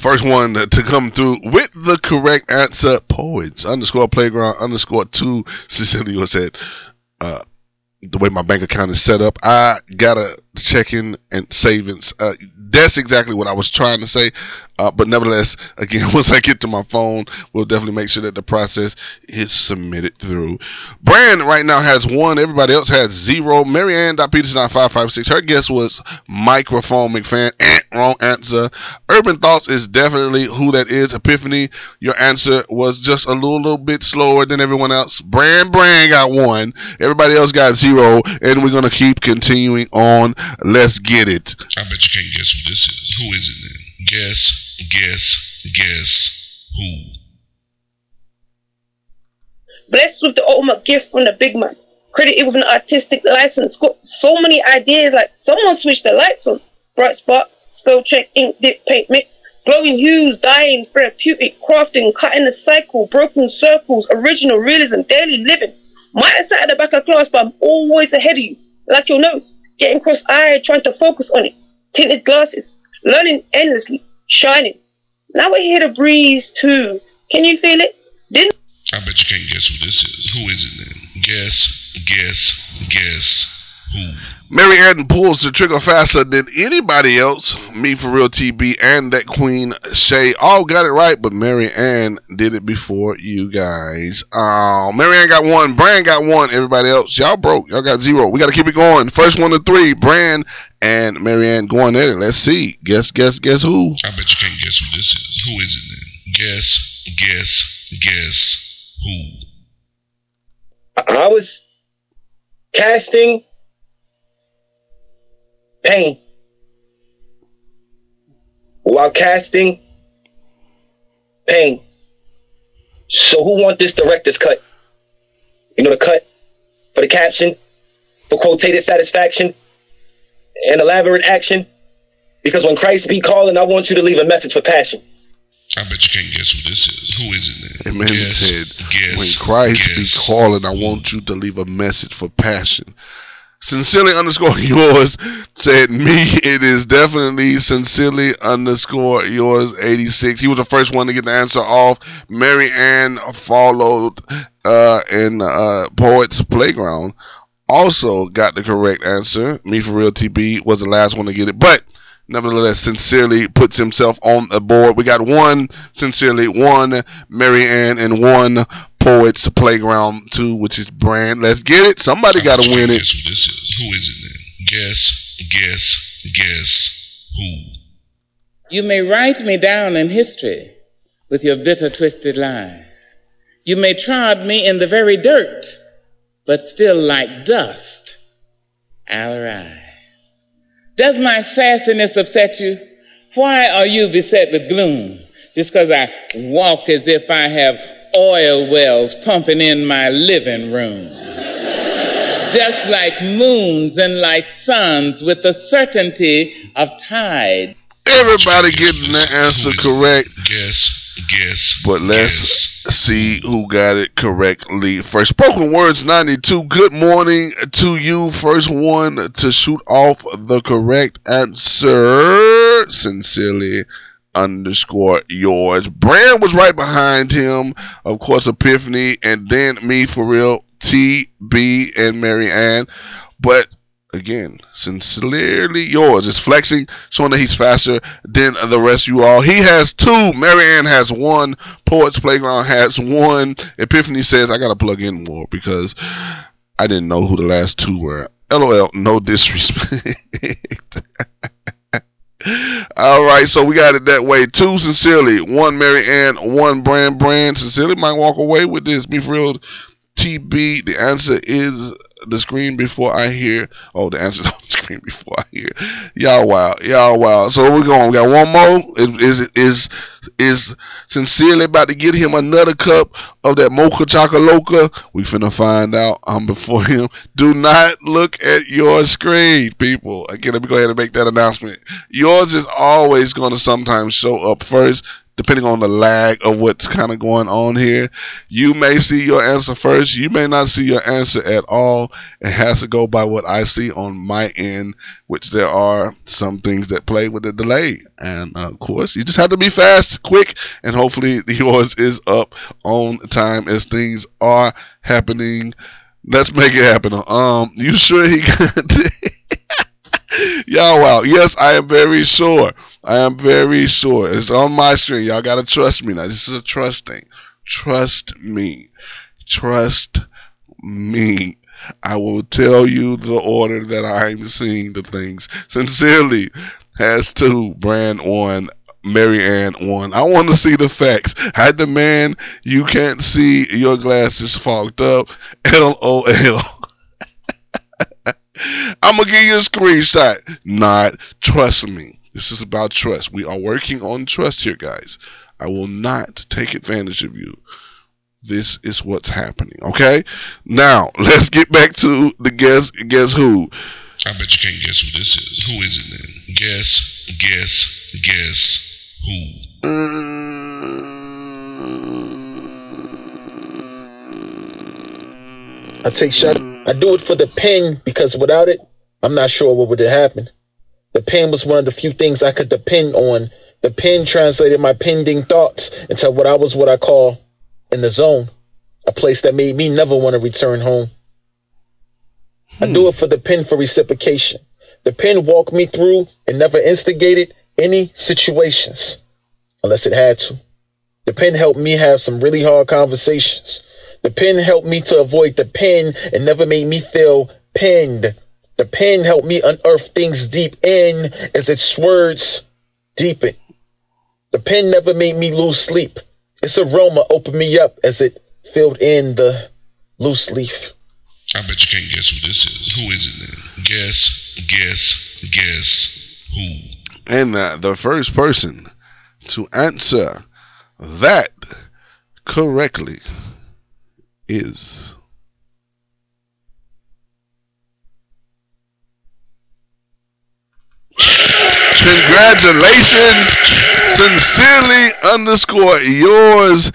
First one to come through with the correct answer, poets underscore playground underscore two. Cecilia said, uh, the way my bank account is set up, I gotta check in and savings. Uh, that's exactly what I was trying to say. Uh, but nevertheless, again, [laughs] once I get to my phone, we'll definitely make sure that the process is submitted through. Brand right now has one. Everybody else has zero. Marianne Peterson five five six. Her guess was microphone McFan. Eh, wrong answer. Urban Thoughts is definitely who that is. Epiphany, your answer was just a little, little bit slower than everyone else. Brand Brand got one. Everybody else got zero. And we're gonna keep continuing on. Let's get it. I bet you can't guess who this is. Who is it then? Guess, guess, guess who? Blessed with the ultimate gift from the big man. Credited with an artistic license. Got so many ideas like someone switched the lights on. Bright spot, spell check, ink dip, paint mix. Glowing hues, dyeing, therapeutic, crafting, cutting the cycle, broken circles, original realism, daily living. Might have sat at the back of class, but I'm always ahead of you. Like your nose, getting cross-eyed, trying to focus on it. Tinted glasses, learning endlessly, shining. Now we hear the breeze too. Can you feel it? Didn't I bet you can't guess who this is. Who is it then? Guess, guess, guess who? Mary Ann pulls the trigger faster than anybody else. Me for real TB and that Queen Shay all got it right, but Mary Ann did it before you guys. Uh, Mary Ann got one, Brand got one, everybody else, y'all broke. Y'all got zero. We gotta keep it going. First one to three, Brand and Mary Ann going at it. Let's see. Guess, guess, guess who? I bet you can't guess who this is. Who is it then? Guess, guess, guess who? I was casting pain while casting pain. So who want this director's cut? You know the cut for the caption, for quotated satisfaction, and elaborate action. Because when Christ be calling, I want you to leave a message for passion. I bet you can't guess who this is. Who is it then? Amen Guess, said, guess, when Christ be calling, I want you to leave a message for passion. Sincerely underscore [laughs] yours said me. It is definitely sincerely underscore yours 86. He was the first one to get the answer off. Mary Ann followed uh, in uh, Poets Playground. Also got the correct answer. Me for real TB was the last one to get it, but nevertheless, sincerely puts himself on the board. We got one sincerely, one Mary Ann, and one Poets Playground two, which is Brand. Let's get it. Somebody got bet to you win can't it. Guess who this is. Who is it then? Guess, guess, guess who? You may write me down in history with your bitter, twisted lies. You may trod me in the very dirt, but still like dust, I'll rise. Does my sassiness upset you? Why are you beset with gloom? Just because I walk as if I have oil wells pumping in my living room. Just like moons and like suns with the certainty of tide. Everybody getting the answer correct. Guess, guess. But let's guess. see who got it correctly. First spoken words 92. Good morning to you. First one to shoot off the correct answer. Sincerely underscore yours. Brand was right behind him. Of course, Epiphany and then me for real. T, B, and Mary Ann. But again, sincerely yours. It's flexing, showing that he's faster than the rest of you all. He has two. Marianne has one. Poets Playground has one. Epiphany says, I gotta plug in more because I didn't know who the last two were. LOL, no disrespect. [laughs] All right, so we got it that way. Two sincerely, one Mary Ann, one Brand Brand. Sincerely might walk away with this. Be real. TB, the answer is the screen before I hear. Oh, the answer's [laughs] on the screen before I hear. Y'all wow, y'all wow. So we're going. We got one more. Is is is is sincerely about to get him another cup of that mocha chocoloca? We finna find out. I'm before him. Do not look at your screen, people. Again, let me go ahead and make that announcement. Yours is always gonna sometimes show up first. Depending on the lag of what's kind of going on here. You may see your answer first. You may not see your answer at all. It has to go by what I see on my end, which there are some things that play with the delay. And uh, of course, you just have to be fast, quick, and hopefully [laughs] yours is up on time as things are happening. Let's make it happen. Um, you sure he got [laughs] [laughs] Y'all, wow. Yes, I am very sure. I am very sure. It's on my screen. Y'all gotta trust me now. This is a trust thing. Trust me. Trust me. I will tell you the order that I'm seeing the things. Sincerely has to brand one, Mary Ann one. I want to see the facts. Had the man you can't see your glasses fogged up. LOL. I'm gonna give you a screenshot. Not trust me. This is about trust. We are working on trust here, guys. I will not take advantage of you. This is what's happening. Okay. Now [laughs] let's get back to the guess. Guess who? I bet you can't guess who this is. Who is it then? Guess, guess, guess who? I take shot. I do it for the pen because without it, I'm not sure what would have happened. The pen was one of the few things I could depend on. The pen translated my pending thoughts into what I was what I call in the zone, a place that made me never want to return home. I hmm. do it for the pen for reciprocation. The pen walked me through and never instigated any situations unless it had to. The pen helped me have some really hard conversations. The pen helped me to avoid the pen and never made me feel pinned. The pen helped me unearth things deep in as its words deepen. The pen never made me lose sleep. Its aroma opened me up as it filled in the loose leaf. I bet you can't guess who this is. Who is it then? Guess, guess, guess who? And uh, the first person to answer that correctly is Congratulations. Sincerely underscore yours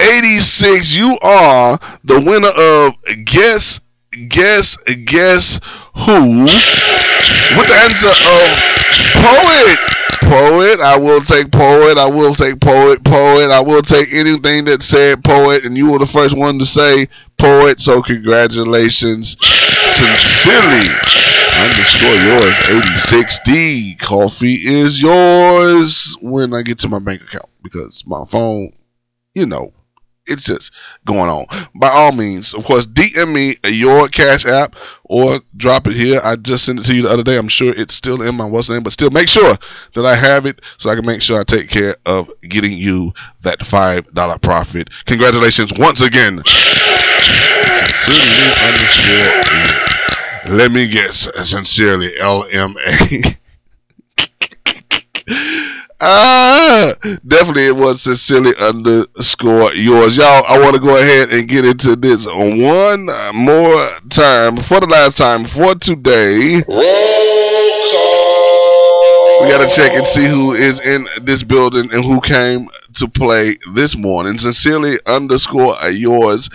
86. You are the winner of Guess, Guess, Guess Who with the answer of Poet. Poet, I will take poet. I will take poet, poet. I will take anything that said poet, and you were the first one to say poet. So congratulations, sincerely underscore yours 86D. Coffee is yours when I get to my bank account because my phone, you know, it's just going on. By all means, of course, DM me your Cash App or drop it here. I just sent it to you the other day. I'm sure it's still in my what's name, but still make sure that I have it so I can make sure I take care of getting you that five dollar profit. Congratulations once again. Sincerely underscore. Let me guess. Sincerely, LMA. [laughs] Ah, definitely it was sincerely underscore yours. Y'all, I want to go ahead and get into this one more time for the last time for today. We got to check and see who oh. is in this building and who came to play this morning. Sincerely underscore yours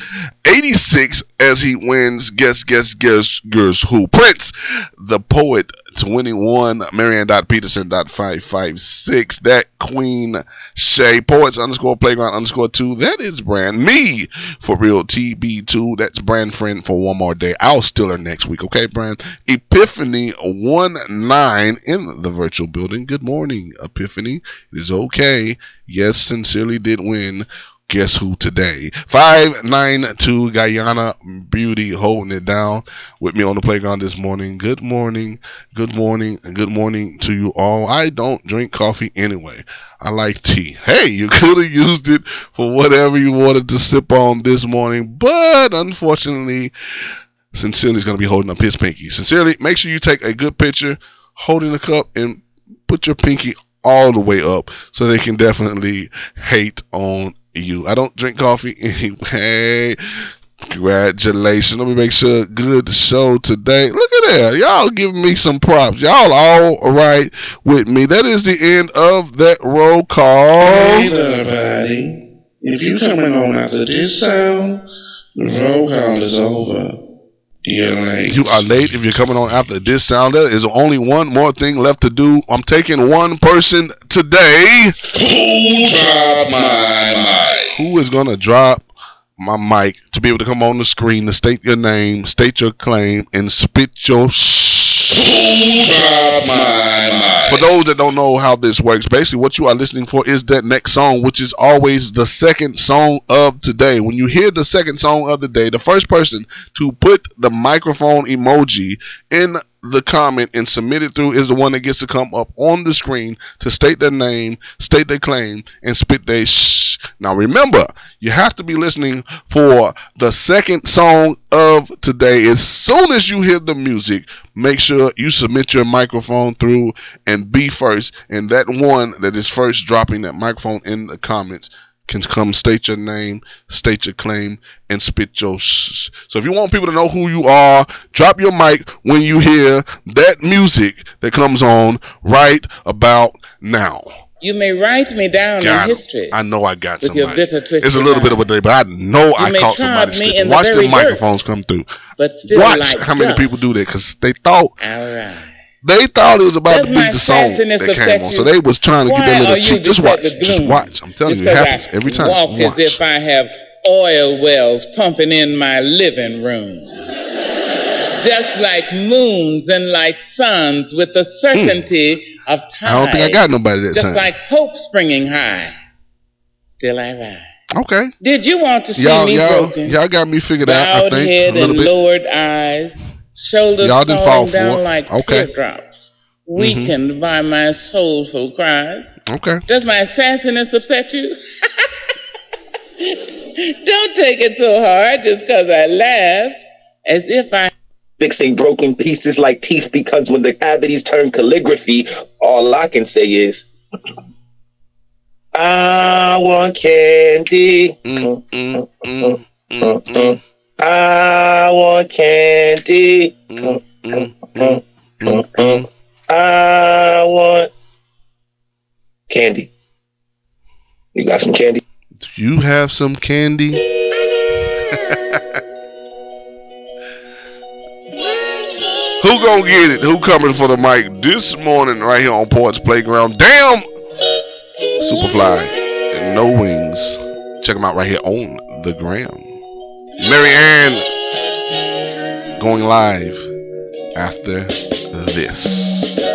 86 as he wins. Guess, guess, guess, guess who? Prince, the poet 21 Marianne Peterson five five six. That Queen Shay Poets underscore playground underscore two. That is brand me for real TB2. That's brand friend for one more day. I'll steal her next week. Okay, brand Epiphany one nine in the virtual building. Good morning, Epiphany. It is okay. Yes, sincerely did win guess who today? 592 Guyana Beauty holding it down with me on the playground this morning. Good morning, good morning, and good morning to you all. I don't drink coffee anyway. I like tea. Hey, you [laughs] could have used it for whatever you wanted to sip on this morning, but unfortunately, Sincerely is going to be holding up his pinky. Sincerely, make sure you take a good picture holding the cup and put your pinky all the way up so they can definitely hate on you. I don't drink coffee [laughs] anyway. Congratulations. Let me make sure good show today. Look at that. Y'all giving me some props. Y'all all right with me. That is the end of that roll call. Hey, everybody. If you coming on after this sound, the roll call is over. Late. You are late if you're coming on after this sound. There is only one more thing left to do. I'm taking one person today. Who dropped my mic? Who is going to drop my mic to be able to come on the screen to state your name, state your claim, and spit your sh- For those that don't know how this works, basically what you are listening for is that next song, which is always the second song of today. When you hear the second song of the day, the first person to put the microphone emoji in the comment and submit it through is the one that gets to come up on the screen to state their name, state their claim, and spit their shh. Now remember, you have to be listening for the second song of today. As soon as you hear the music, make sure you submit your microphone through and be first. And that one that is first dropping that microphone in the comments can come state your name, state your claim, and spit your sh. So if you want people to know who you are, drop your mic when you hear that music that comes on right about now. You may write me down Got in history. I know I got With your somebody. It's a little bit of a day, but I know I may caught somebody me slipping. the Watch the microphones come through. but still Watch how many people do that because they thought All right. They thought it was about Does to be the song that came on. So they was trying to Why get that little cheat. Just watch. Just watch. I'm telling you, it happens I every time. Walk Watch. as if I have oil wells pumping in my living room. Just like moons and like suns with the certainty of time. Hmm. I don't think I got nobody that Just time. Just like hope springing high. Still I rise. okay. Did you want to see Y'all, me y'all, broken? y'all got me figured out. I think head a little and bit. lowered eyes, shoulders Y'all didn't falling fall for down it. like Okay. Mm-hmm. teardrops, weakened by my soulful cries. Okay. Does my sassiness upset you? [laughs] Don't take it so hard just 'cause I laugh, as if I Fixing broken pieces like teeth because when the cavities turn calligraphy, all I can say is, I want candy. Mm, mm, mm, mm, mm, I want candy. mm, mm, mm, mm. I want candy. You got some candy? Do you have some candy? [laughs] Who gonna get it? Who coming for the mic this morning right here on Poets Playground? Damn! Superfly and No Wings. Check them out right here on the gram. Mary Ann going live after this.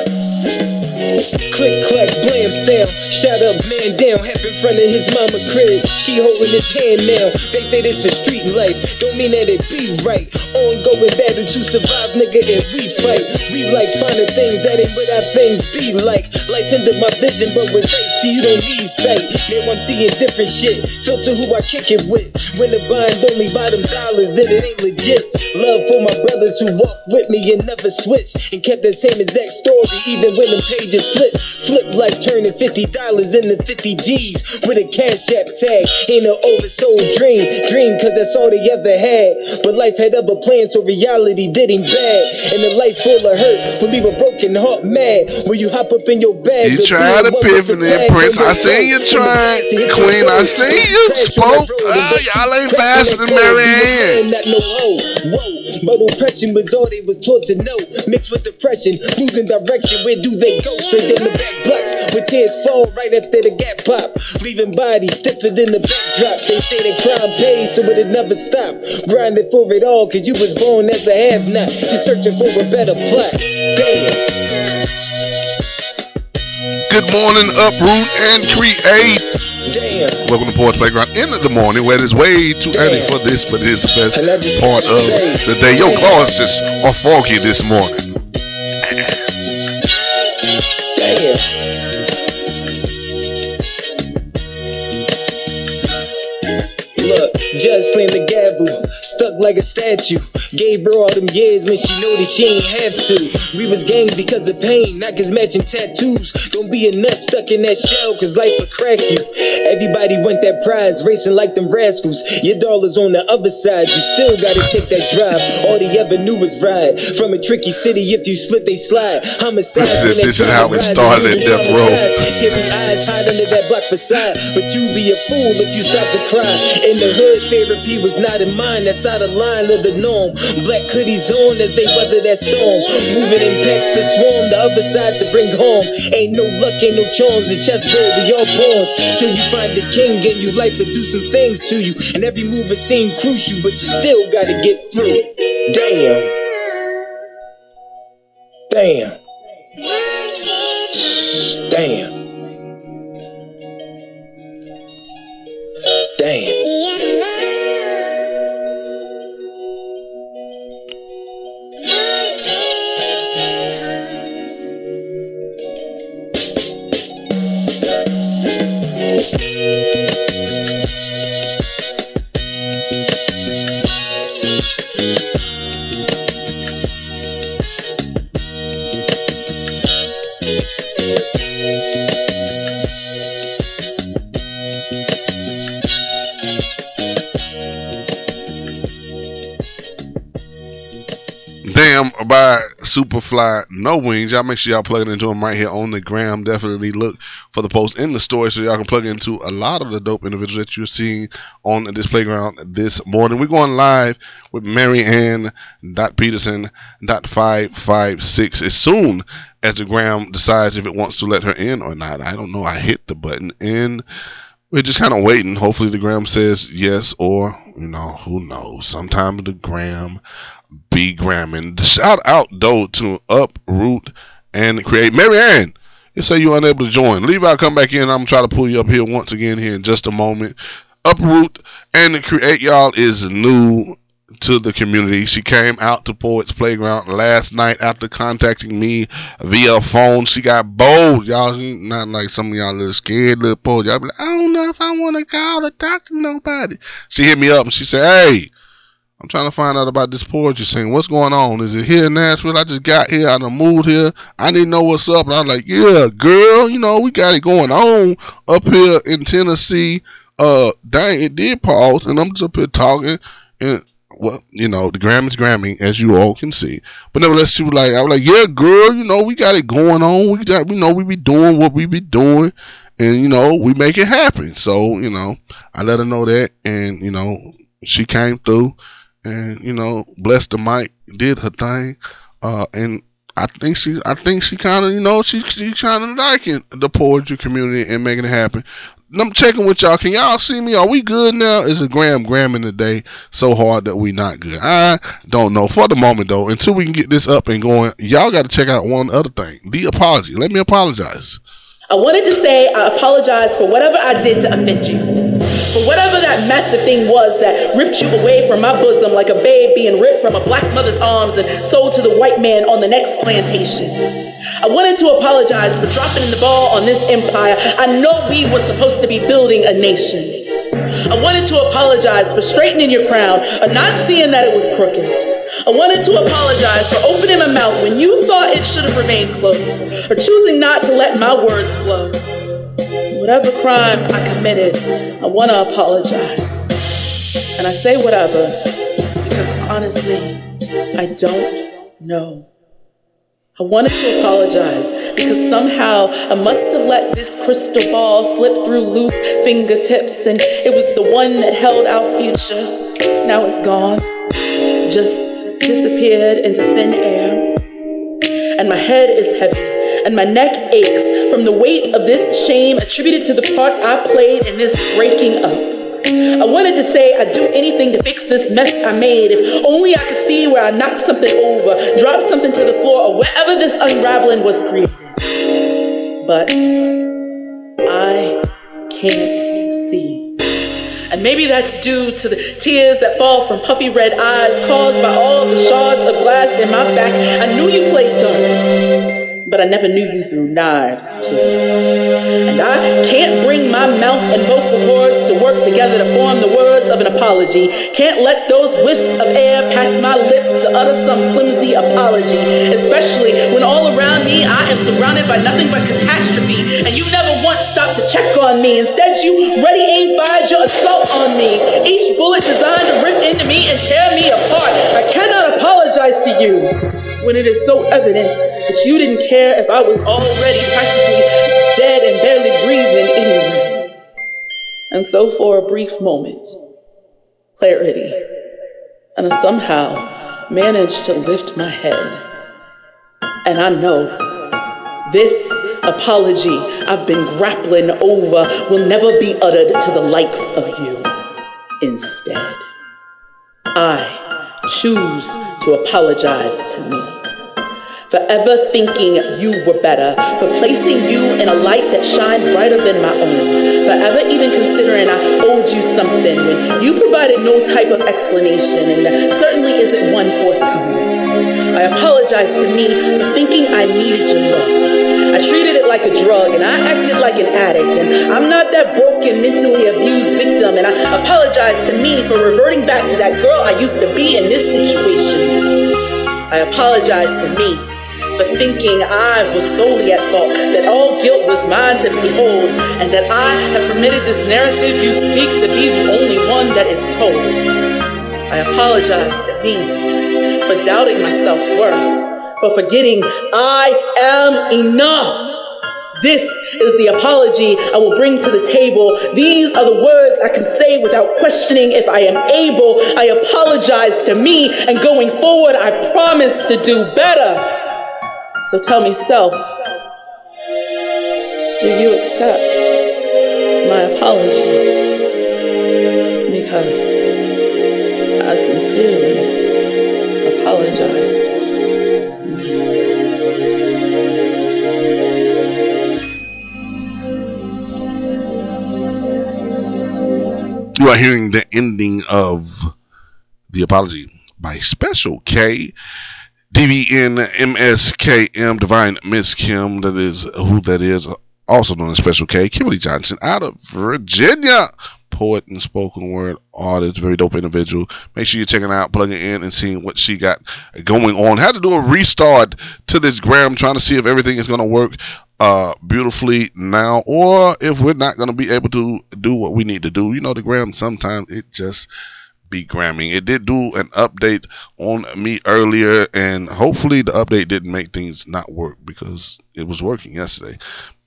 Click, clack, blam, sound. Shut up, man down. Half in front of his mama crib. She holding his hand now. They say this is street life. Don't mean that it be right. Ongoing battle to survive, nigga, and we fight. We like finding things that ain't what our things be like. Life into my vision, but with faith, see you don't need sight. Now I'm seeing different shit. Filter who I kick it with. When the bind only bottom dollars, then it ain't legit. Love for my brothers who walked with me and never switched. And kept the same exact story, even when the pages flip. Flip like turning $50 into 50 G's with a cash app tag. Ain't an oversold dream. Dream, cause that's all they ever had. But life had other plans, so reality did him bad. And a life full of hurt will leave a broken heart mad. When you hop up in your bag. You do a one epiphany, Prince. I seen you trying, Queen. I seen you spoke. but ah, y'all ain't faster than Mary Ann. Was not no hoe. Whoa, but oppression was all they was taught to know. Mixed with depression, losing direction. Where do they go? Straight in the back blocks, where tears fall right after the gap pop. Leaving bodies stiffer than the backdrop. They say that crime pays, so it'll never stop. Grinding for it all, cause you was born as a have-not. Just searching for a better plot. Damn. Good morning, uproot and create. Damn. Welcome to Poets Playground in the morning, where it is way too early for this, but it is the best part of the day. Your glasses are foggy this morning. Look, Judge slammed the gavel, stuck like a statue. Gave her all them years when she know that she ain't have to. We was gang because of pain, not cause matching tattoos. Don't be a nut stuck in that shell, cause life will crack you. Everybody want that prize, racing like them rascals. Your dollar's on the other side, you still gotta take that drive. All they ever knew was ride. From a tricky city, if you slip, they slide. Homicide. This is- when this is how it started at Death Row. Eyes hide under that black facade, but you be a fool if you stop to cry. In the hood, therapy was not in mine. That's out of line of the norm. Black hoodies on as they weather that storm. Moving in packs to swarm, the other side to bring home. Ain't no luck, ain't no charms. The chessboard we all pawns. Till you find the king and you life will do some things to you. And every move it seem crucial, but you still gotta get through. Damn. Damn. Damn. Damn. Superfly No Wings. Y'all make sure y'all plug it into them right here on the gram. Definitely look for the post in the story so y'all can plug into a lot of the dope individuals that you're seeing on this playground this morning. We're going live with Mary Ann dot Peterson dot five five six as soon as the gram decides if it wants to let her in or not. I don't know. I hit the button and we're just kind of waiting. Hopefully, the gram says yes, or you know, who knows. Sometimes the gram be gramming. Shout out though to Uproot and Create. Mary Ann, it say you're unable to join. Levi, come back in. I'm gonna try to pull you up here once again here in just a moment. Uproot and Create, y'all, is new to the community. She came out to Poets Playground last night after contacting me via phone. She got bold, y'all. Not like some of y'all little scared little poets. Y'all be like, I don't know if I want to call or talk to nobody. She hit me up and she said, Hey, I'm trying to find out about this poetry scene. What's going on? Is it here in Nashville? I just got here. I done moved here. I to know what's up. And I was like, yeah, girl, you know, we got it going on up here in Tennessee. Uh, dang, it did pause. And I'm just up here talking. And, well, you know, the Grammy's Grammy, as you all can see. But nevertheless, she was like, I was like, yeah, girl, you know, we got it going on. We got, we know we be doing what we be doing. And, you know, we make it happen. So, you know, I let her know that. And, you know, she came through and you know, blessed the mic, did her thing, uh, and I think she, I think she kind of, you know, she she kind of liking the poetry community and making it happen. I'm checking with y'all. Can y'all see me? Are we good now? Is a gram gramming today so hard that we not good? I don't know. For the moment though, until we can get this up and going, y'all got to check out one other thing. The apology. Let me apologize. I wanted to say I apologize for whatever I did to offend you. For whatever that massive thing was that ripped you away from my bosom like a babe being ripped from a black mother's arms and sold to the white man on the next plantation. I wanted to apologize for dropping the ball on this empire. I know we were supposed to be building a nation. I wanted to apologize for straightening your crown or not seeing that it was crooked. I wanted to apologize for opening my mouth when you thought it should have remained closed, or choosing not to let my words flow. Whatever crime I committed, I want to apologize. And I say whatever because honestly, I don't know. I wanted to apologize because somehow I must have let this crystal ball slip through loose fingertips and it was the one that held our future. Now it's gone. Just disappeared into thin air. And my head is heavy and my neck aches from the weight of this shame attributed to the part I played in this breaking up. I wanted to say I'd do anything to fix this mess I made if only I could see where I knocked something over, dropped something to the floor, or wherever this unraveling was created. But I can't. And maybe that's due to the tears that fall from puffy red eyes caused by all the shards of glass in my back. I knew you played dumb. But I never knew you through knives, too. And I can't bring my mouth and vocal cords to work together to form the words of an apology. Can't let those wisps of air pass my lips to utter some flimsy apology, especially when all around me I am surrounded by nothing but catastrophe, and you never once stopped to check on me. Instead, you ready aim fired your assault on me. Each bullet designed to rip into me and tear me apart. I cannot apologize to you when it is so evident that you didn't care if I was already practically dead and barely breathing anyway. And so, for a brief moment, clarity, and I somehow managed to lift my head. And I know this apology I've been grappling over will never be uttered to the likes of you. Instead, I choose to apologize to me for ever thinking you were better, for placing you in a light that shines brighter than my own, for ever even considering I owed you something when you provided no type of explanation, and there certainly isn't one forthcoming. I apologize to me for thinking I needed your love. I treated it like a drug and I acted like an addict. And I'm not that broken, mentally abused victim. And I apologize to me for reverting back to that girl I used to be in this situation. I apologize to me for thinking I was solely at fault, that all guilt was mine to behold, and that I have permitted this narrative you speak to be the only one that is told. I apologize to me for doubting my self worth, for forgetting I am enough. This is the apology I will bring to the table. These are the words I can say without questioning if I am able. I apologize to me, and going forward, I promise to do better. So tell me, self, do you accept my apology? Because I sincerely apologize. You are hearing the ending of the apology by Special K. DVN MSKM Divine Miss Kim, that is who that is, also known as Special K. Kimberly Johnson out of Virginia. Poet and spoken word artist, very dope individual. Make sure you're checking out, plugging in, and seeing what she got going on. Had to do a restart to this gram, trying to see if everything is going to work uh beautifully now or if we're not going to be able to do what we need to do you know the gram sometimes it just be gramming it did do an update on me earlier and hopefully the update didn't make things not work because it was working yesterday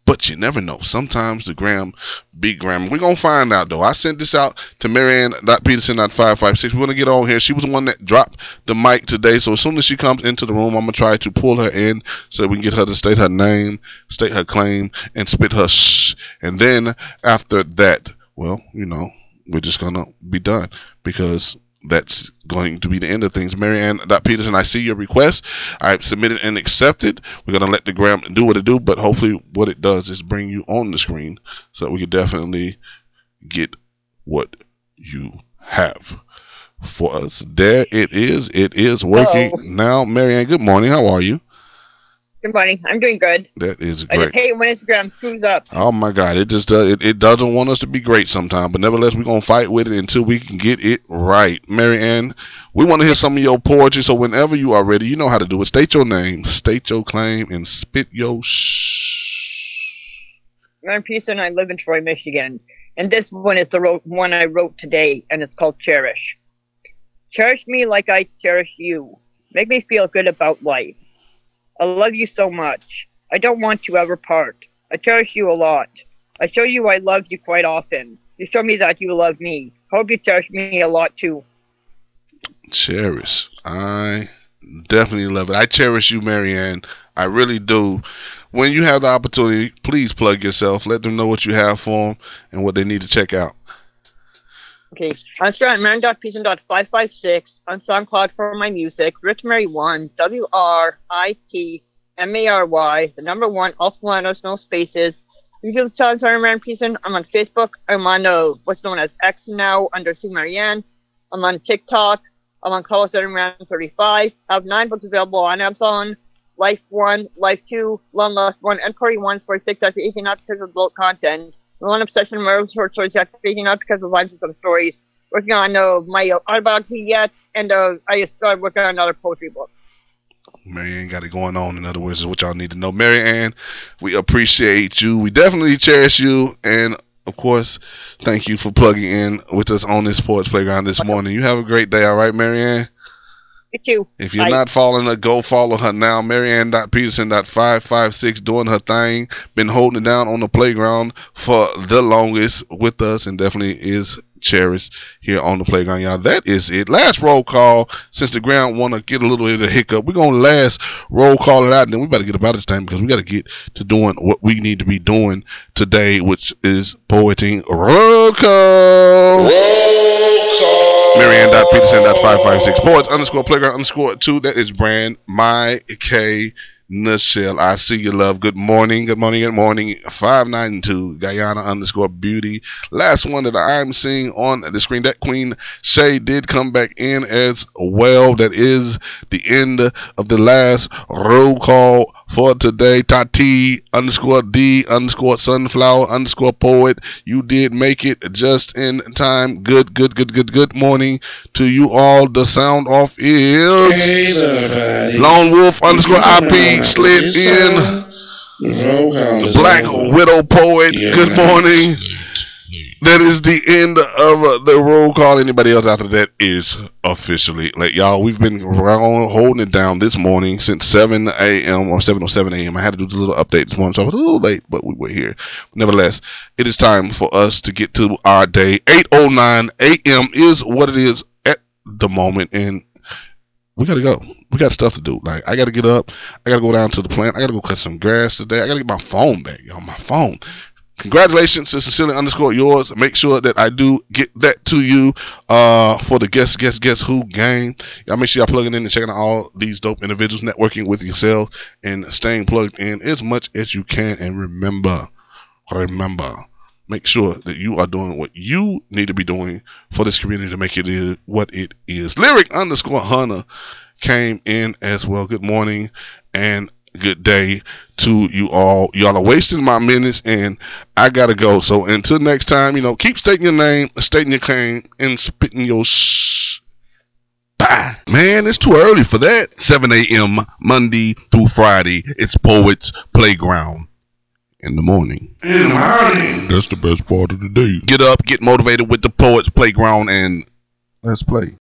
but you never know. Sometimes the gram be gram. We're gonna find out though. I sent this out to Marianne.Peterson.556. We're gonna get on here. She was the one that dropped the mic today. So as soon as she comes into the room, I'm gonna try to pull her in so we can get her to state her name, state her claim, and spit her shh. And then after that, well, you know, we're just gonna be done because that's going to be the end of things. Marianne Peterson, I see your request. I've submitted and accepted. We're gonna let the gram do what it do, but hopefully what it does is bring you on the screen so that we can definitely get what you have for us. There it is. It is working Hello. now. Marianne, good morning. How are you? Good morning. I'm doing good. That is I great. just hate when Instagram screws up. Oh my God! It just does. It, it doesn't want us to be great sometimes, but nevertheless, we're gonna fight with it until we can get it right. Mary Ann, we want to hear some of your poetry. So whenever you are ready, you know how to do it. State your name, state your claim, and spit your shh. I'm Pearson. I live in Troy, Michigan, and this one is the ro- one I wrote today, and it's called Cherish. Cherish me like I cherish you. Make me feel good about life. I love you so much. I don't want to ever part. I cherish you a lot. I show you I love you quite often. You show me that you love me. Hope you cherish me a lot too. Cherish. I definitely love it. I cherish you, Marianne. I really do. When you have the opportunity, please plug yourself. Let them know what you have for them and what they need to check out. Okay, on Instagram, Marin.Pearson.556, on SoundCloud for my music, Writ Mary 1, W R I T M A R Y, the number one, all small letters, no spaces. You can tell I'm Marin Pearson. I'm on Facebook. I'm on uh, what's known as X now, under Sue Marianne. I'm on TikTok. I'm on Clubhouse under Marin 35. I have nine books available on Amazon. Life 1, Life 2, Long Lost 1, and 41, 46 after 18 not because of adult content. One obsession, Marvel short stories after 18 not because of lines of some stories. Working on uh, my autobiography yet, and uh, I just started working on another poetry book. Marianne got it going on. In other words, is what y'all need to know. Marianne, we appreciate you. We definitely cherish you. And of course, thank you for plugging in with us on this sports playground this morning. You have a great day, all right, Marianne? You too. If you're Bye. not following her, go follow her now. Marianne.peterson.556 doing her thing. Been holding it down on the playground for the longest with us and definitely is cherished here on the playground, y'all. That is it. Last roll call. Since the ground want to get a little bit of a hiccup, we're going to last roll call it out and then we better get about this time because we got to get to doing what we need to be doing today, which is poeting roll call. Marianne.peterson.556 poets underscore playground underscore two. That is brand my K Nutshell. I see your love. Good morning. Good morning. Good morning. 592 Guyana underscore beauty. Last one that I'm seeing on the screen. That Queen Shay did come back in as well. That is the end of the last roll call for today. Tati underscore D underscore sunflower underscore poet. You did make it just in time. Good, good, good, good, good morning to you all. The sound off is Lone Wolf underscore IP slid in. The Black Widow poet. Good morning. That is the end of uh, the roll call. Anybody else after that is officially late. Y'all, we've been around holding it down this morning since 7 a.m. or 7.07 a.m. I had to do the little update this morning, so I was a little late, but we were here. Nevertheless, it is time for us to get to our day. 8.09 a.m. is what it is at the moment, and we gotta go. We got stuff to do. Like I gotta get up. I gotta go down to the plant. I gotta go cut some grass today. I gotta get my phone back, y'all. My phone. Congratulations to Cecilia underscore yours. Make sure that I do get that to you uh, for the guess, guess, guess who game. Y'all make sure y'all plugging in and checking out all these dope individuals, networking with yourself, and staying plugged in as much as you can. And remember, remember, make sure that you are doing what you need to be doing for this community to make it what it is. Lyric underscore Hunter came in as well. Good morning and good day to you all. Y'all are wasting my minutes and I gotta go. So until next time, you know, keep stating your name, stating your claim, and spitting your sh. Bye. Man, it's too early for that. 7 a.m. Monday through Friday. It's Poets Playground. In the morning. In the morning. That's the best part of the day. Get up, get motivated with the Poets Playground, and let's play.